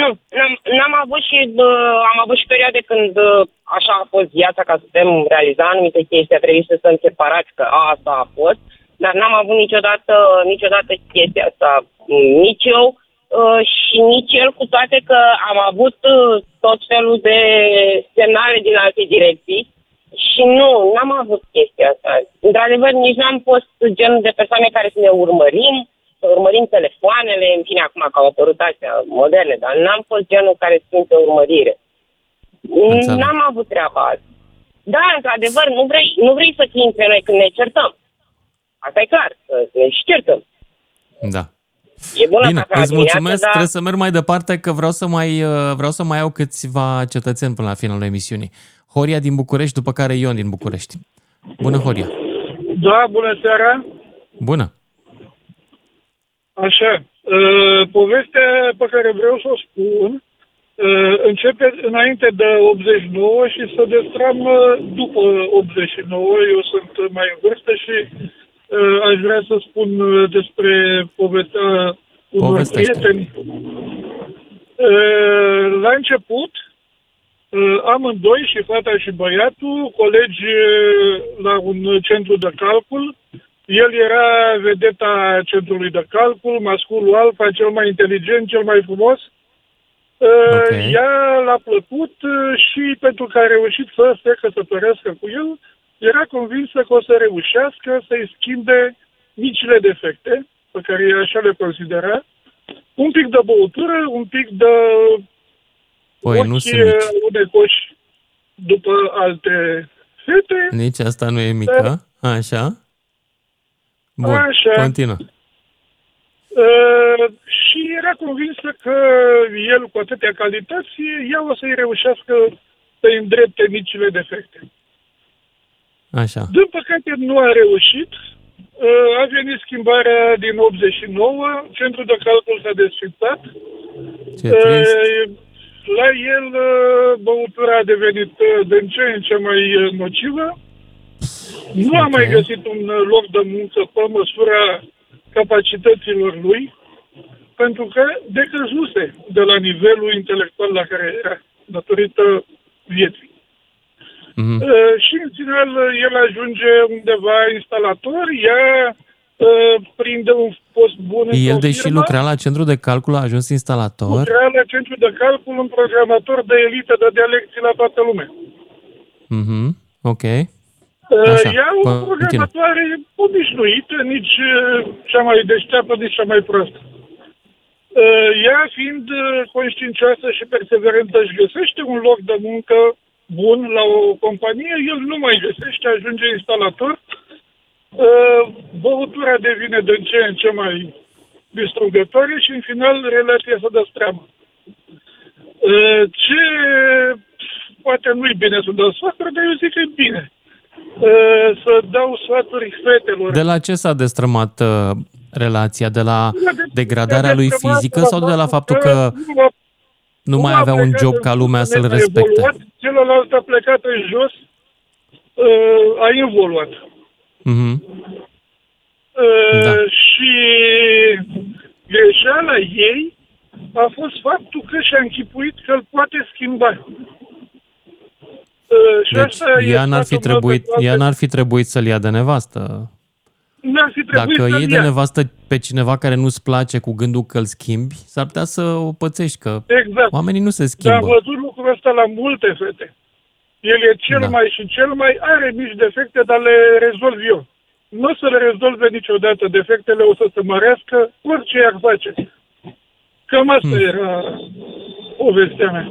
Nu, n-am, n-am avut și bă, am avut și perioade când bă, așa a fost viața ca să putem realiza anumite chestii, a trebuit să stăm separați, că asta a fost, dar n-am avut niciodată, niciodată chestia asta, nici eu uh, și nici el, cu toate că am avut uh, tot felul de semnale din alte direcții și nu, n-am avut chestia asta. Într-adevăr, nici n-am fost genul de persoane care să ne urmărim, să urmărim telefoanele, în fine, acum că au apărut astea moderne, dar n-am fost genul care să simte urmărire. Înțeleg. N-am avut treaba asta. Da, într-adevăr, nu vrei, nu vrei să fii între noi când ne certăm. Asta e clar, că ne și certăm. Da. E bună Bine, cafea îți dimineața, mulțumesc, dar- trebuie să merg mai departe, că vreau să mai, uh, vreau să mai au câțiva cetățeni până la finalul emisiunii. Horia din București, după care Ion din București. Bună, Horia! Da, bună seara. Bună! Așa, uh, povestea pe care vreau să o spun uh, începe înainte de 89 și se destramă după 89. Eu sunt mai în vârstă și uh, aș vrea să spun uh, despre povestea unor Povestește. prieteni. Uh, la început, uh, amândoi, și fata și băiatul, colegi uh, la un centru de calcul, el era vedeta centrului de calcul, masculul alfa, cel mai inteligent, cel mai frumos. Uh, Ok. Ea l-a plăcut uh, și pentru că a reușit să se căsătorească cu el, era convinsă că o să reușească să-i schimbe micile defecte, pe care ea așa le considera, un pic de băutură, un pic de Păi, nu ochi sunt mici. unecoși după alte fete. Nici asta nu e mică. Așa. Bun, Așa. continuă. Uh, și era convinsă că el, cu atâtea calități, ea o să-i reușească să-i îndrepte micile defecte. Așa. Din păcate nu a reușit. Uh, A venit schimbarea din 89, centrul de calcul s-a desfințat. Ce trist. Uh, La el uh, băutura a devenit uh, din ce în ce mai uh, nocivă. Nu a mai găsit un uh, loc de muncă pe măsura capacităților lui, pentru că decăzuse de la nivelul intelectual la care era, datorită vieții. Mhm. Uh, și în final uh, el ajunge undeva instalator, ea uh, prinde un post bun El, într-o deși firmă, lucra la centru de calcul, a ajuns instalator. lucra la centru de calcul, un programator de elită, dădea lecții la toată lumea. Mhm. Ok. Uh, Așa, ea o continuă. programatoare obișnuită, nici uh, cea mai deșteaptă, nici cea mai proastă. Uh, Ea, fiind uh, conștiincioasă și perseverentă, își găsește un loc de muncă bun la o companie, el nu mai găsește, ajunge instalator. Uh, Băutura devine din ce în ce mai distrugătoare și, în final, relația se destreamă. Uh, Ce poate nu-i bine să dau sfaturi, dar eu zic că e bine uh, să dau sfaturi fetelor. De la ce s-a destrămat uh, relația? De la degradarea lui destrămat fizică la sau de la faptul că nu a- nu mai a avea un plecat job în ca lumea să-l a respecte? evoluat, celălalt a plecat în jos, uh, a involuat. Mhm. Uh, Da. Și greșeala ei a fost faptul că și-a închipuit că îl poate schimba. Uh, și Deci asta e ea n-ar fi sfatul meu trebuit, pentru ea toate- n-ar fi trebuit să-l ia de nevastă. N-ar fi trebuit Dacă să iei de nevastă pe cineva care nu-ți place cu gândul că îl schimbi, s-ar putea să o pățești, că Exact. oamenii nu se Dar schimbă. am văzut lucrul ăsta la multe fete. El e cel Da. mai și cel mai are mici defecte, dar le rezolv eu. Nu o să le rezolve niciodată. Defectele o să se mărească orice i-ar face. Cam asta Hmm. era povestea mea.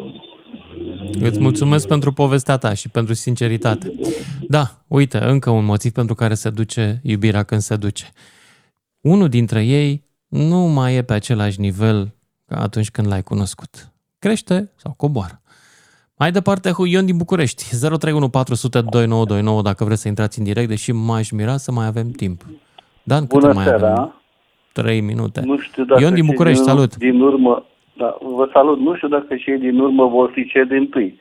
Îți mulțumesc pentru povestea ta și pentru sinceritate. Da, uite, încă un motiv pentru care se duce iubirea când se duce. Unul dintre ei nu mai e pe același nivel ca atunci când l-ai cunoscut. Crește sau coboară. Mai departe, Ion din București, 031 400 2929, dacă vreți să intrați în direct, deși m-aș mira să mai avem timp. Dan, câte Bună mai seara. avem? 3 minute. Nu știu dacă Ion din cei București, din, salut! Din urmă, da, vă salut. Nu știu dacă cei din urmă vor fi cei din tâi.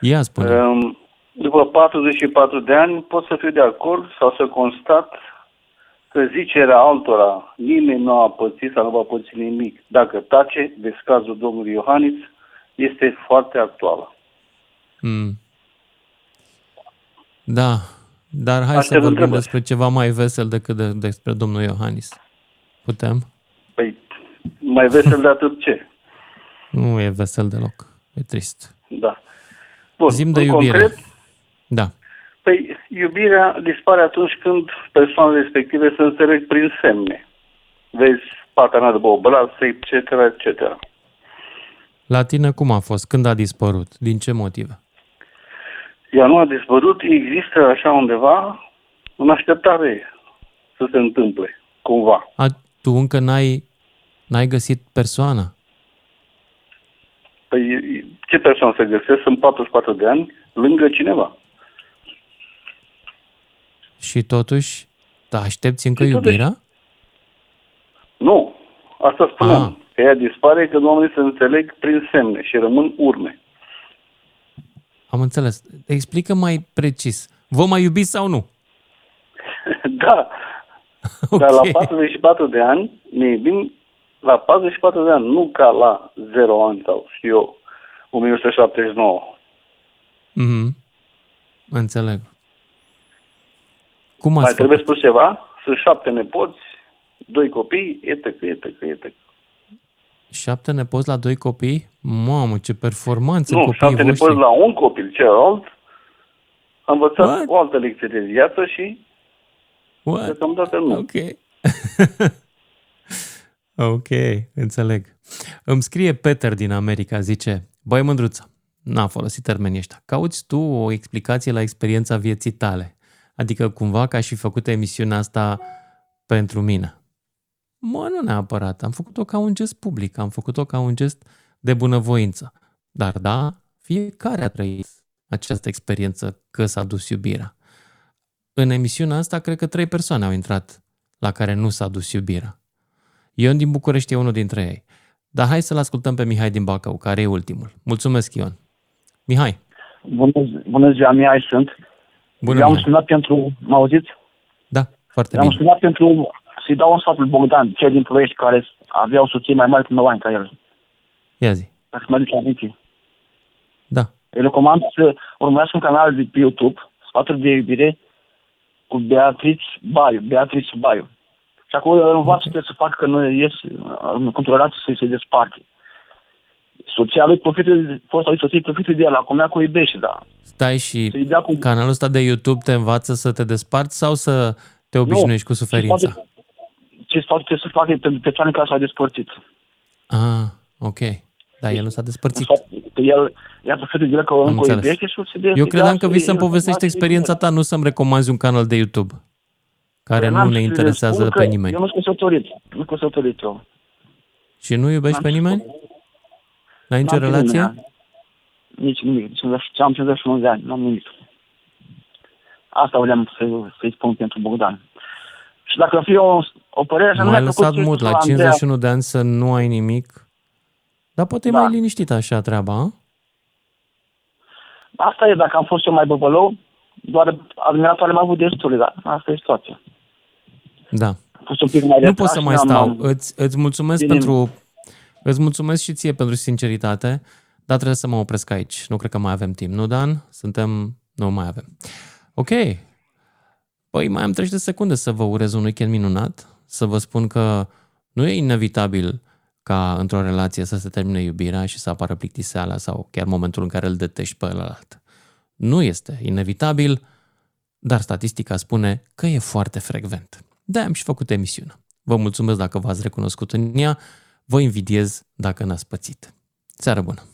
Ia spune. Um, după 44 de ani pot să fiu de acord sau să constat că zicerea altora, nimeni nu a pățit sau nu va păți nimic. Dacă tace, de cazul domnului Iohannis, este foarte actuală. Mm. Da, dar hai Astea să vorbim întrebări. despre ceva mai vesel decât de, despre domnul Iohannis. Putem? Păi, mai vesel de atât ce? Nu e vesel deloc. E trist. Da. Bun, Zim de în iubire. concret, Da. Păi, iubirea dispare atunci când persoanele respective se înțeleg prin semne. Vezi partenera după obraz, etc., etc. La tine cum a fost? Când a dispărut? Din ce motive? Ea nu a dispărut, există așa undeva în așteptare să se întâmple, cumva. A, tu încă n-ai, n-ai găsit persoana? Păi, ce persoană se găsesc? Sunt 44 de ani lângă cineva. Și totuși, da, aștepți încă Și totuși- iubirea? Nu, asta spuneam. Ah. Că ea dispare când oamenii se înțeleg prin semne și rămân urme. Am înțeles. Explică mai precis. Vă mai iubiți sau nu? da, Dar la 44 de ani ne iubim la 44 de ani, nu ca la 0 ani sau știu eu, 1979. Mhm. Înțeleg. Cum ați Mai făcut? trebuie spus ceva? Sunt șapte nepoți, doi copii, etc., etc., etc. Șapte nepoți la doi copii? Mamă, ce performanță Nu, copiii șapte voștri. nepoți la un copil, celălalt. Am învățat What? o altă lecție de viață și What? deocamdată nu. Ok. ok, înțeleg. Îmi scrie Peter din America, zice, băi mândruță, n-a folosit termenii ăștia. Cauți tu o explicație la experiența vieții tale. Adică cumva ca și făcut emisiunea asta pentru mine. Mă, nu neapărat. Am făcut-o ca un gest public, am făcut-o ca un gest de bunăvoință. Dar da, fiecare a trăit această experiență că s-a dus iubirea. În emisiunea asta, cred că trei persoane au intrat la care nu s-a dus iubirea. Ion din București e unul dintre ei. Dar hai să-l ascultăm pe Mihai din Bacău, care e ultimul. Mulțumesc, Ion. Mihai. Bună, bună ziua, Mihai sunt. Bună, Eu am Mihai. sunat pentru... Mă auziți? Da, foarte Eu am bine. sunat pentru să-i dau un sfat lui Bogdan, cel din Ploiești, care avea o soție mai mare cu 9 ani ca el. Ia zi. Dacă mă aduce aminte. Da. Îi recomand să urmărească un canal de pe YouTube, Sfaturi de iubire, cu Beatrice Baiu, Beatrice Baiu. Și acolo îl învață ce să facă că nu ies controlat să se desparte. Soția lui profită, de- fosta lui soție profită de el, acum ea cu o iubește, da. Stai și Să-i dea cu- canalul ăsta de YouTube te învață să te desparți sau să te obișnuiești cu suferința? Ce sfat trebuie să facă pentru persoane care s-au despărțit. Ah, ok. Da, el nu s-a despărțit. Că el, ea profită de el că o Am încă o înțeles. iubește și o să de Eu credeam că vii să să-mi povestești experiența ta, nu să-mi recomanzi un canal de YouTube care N-am nu ne ce să le interesează spun pe că nimeni. Eu nu sunt căsătorit. Nu sunt căsătorit eu. Și nu iubești pe nimeni? N-ai nicio N-am pe relație? nimeni. Nici nimic. 50 Am 51 de ani. N-am nimic. Asta vreau să, să-i spun pentru Bogdan. Și dacă fi o, o părere, așa nu M-ai mi-a plăcut lăsat ce mut la spune Andreea. 51 de ani să nu ai nimic. Dar poate e Da. mai liniștit așa treaba, a? Asta e, dacă am fost eu mai băbălău, doar admiratoare m-am avut destule, dar asta e situația. Da. Am fost un pic mai Nu retras pot să și mai am- stau. am- Îți, îți mulțumesc Bine. pentru... Îți mulțumesc și ție pentru sinceritate, dar trebuie să mă opresc aici. Nu cred că mai avem timp. Nu, Dan? Suntem... Nu mai avem. Ok. Păi mai am 30 de secunde să vă urez un weekend minunat, să vă spun că nu e inevitabil ca într-o relație să se termine iubirea și să apară plictiseala sau chiar momentul în care îl detești pe ălalt. Nu este inevitabil, dar statistica spune că e foarte frecvent. De-aia am și făcut emisiunea. Vă mulțumesc dacă v-ați recunoscut în ea, vă invidiez dacă n-ați pățit. Seară bună!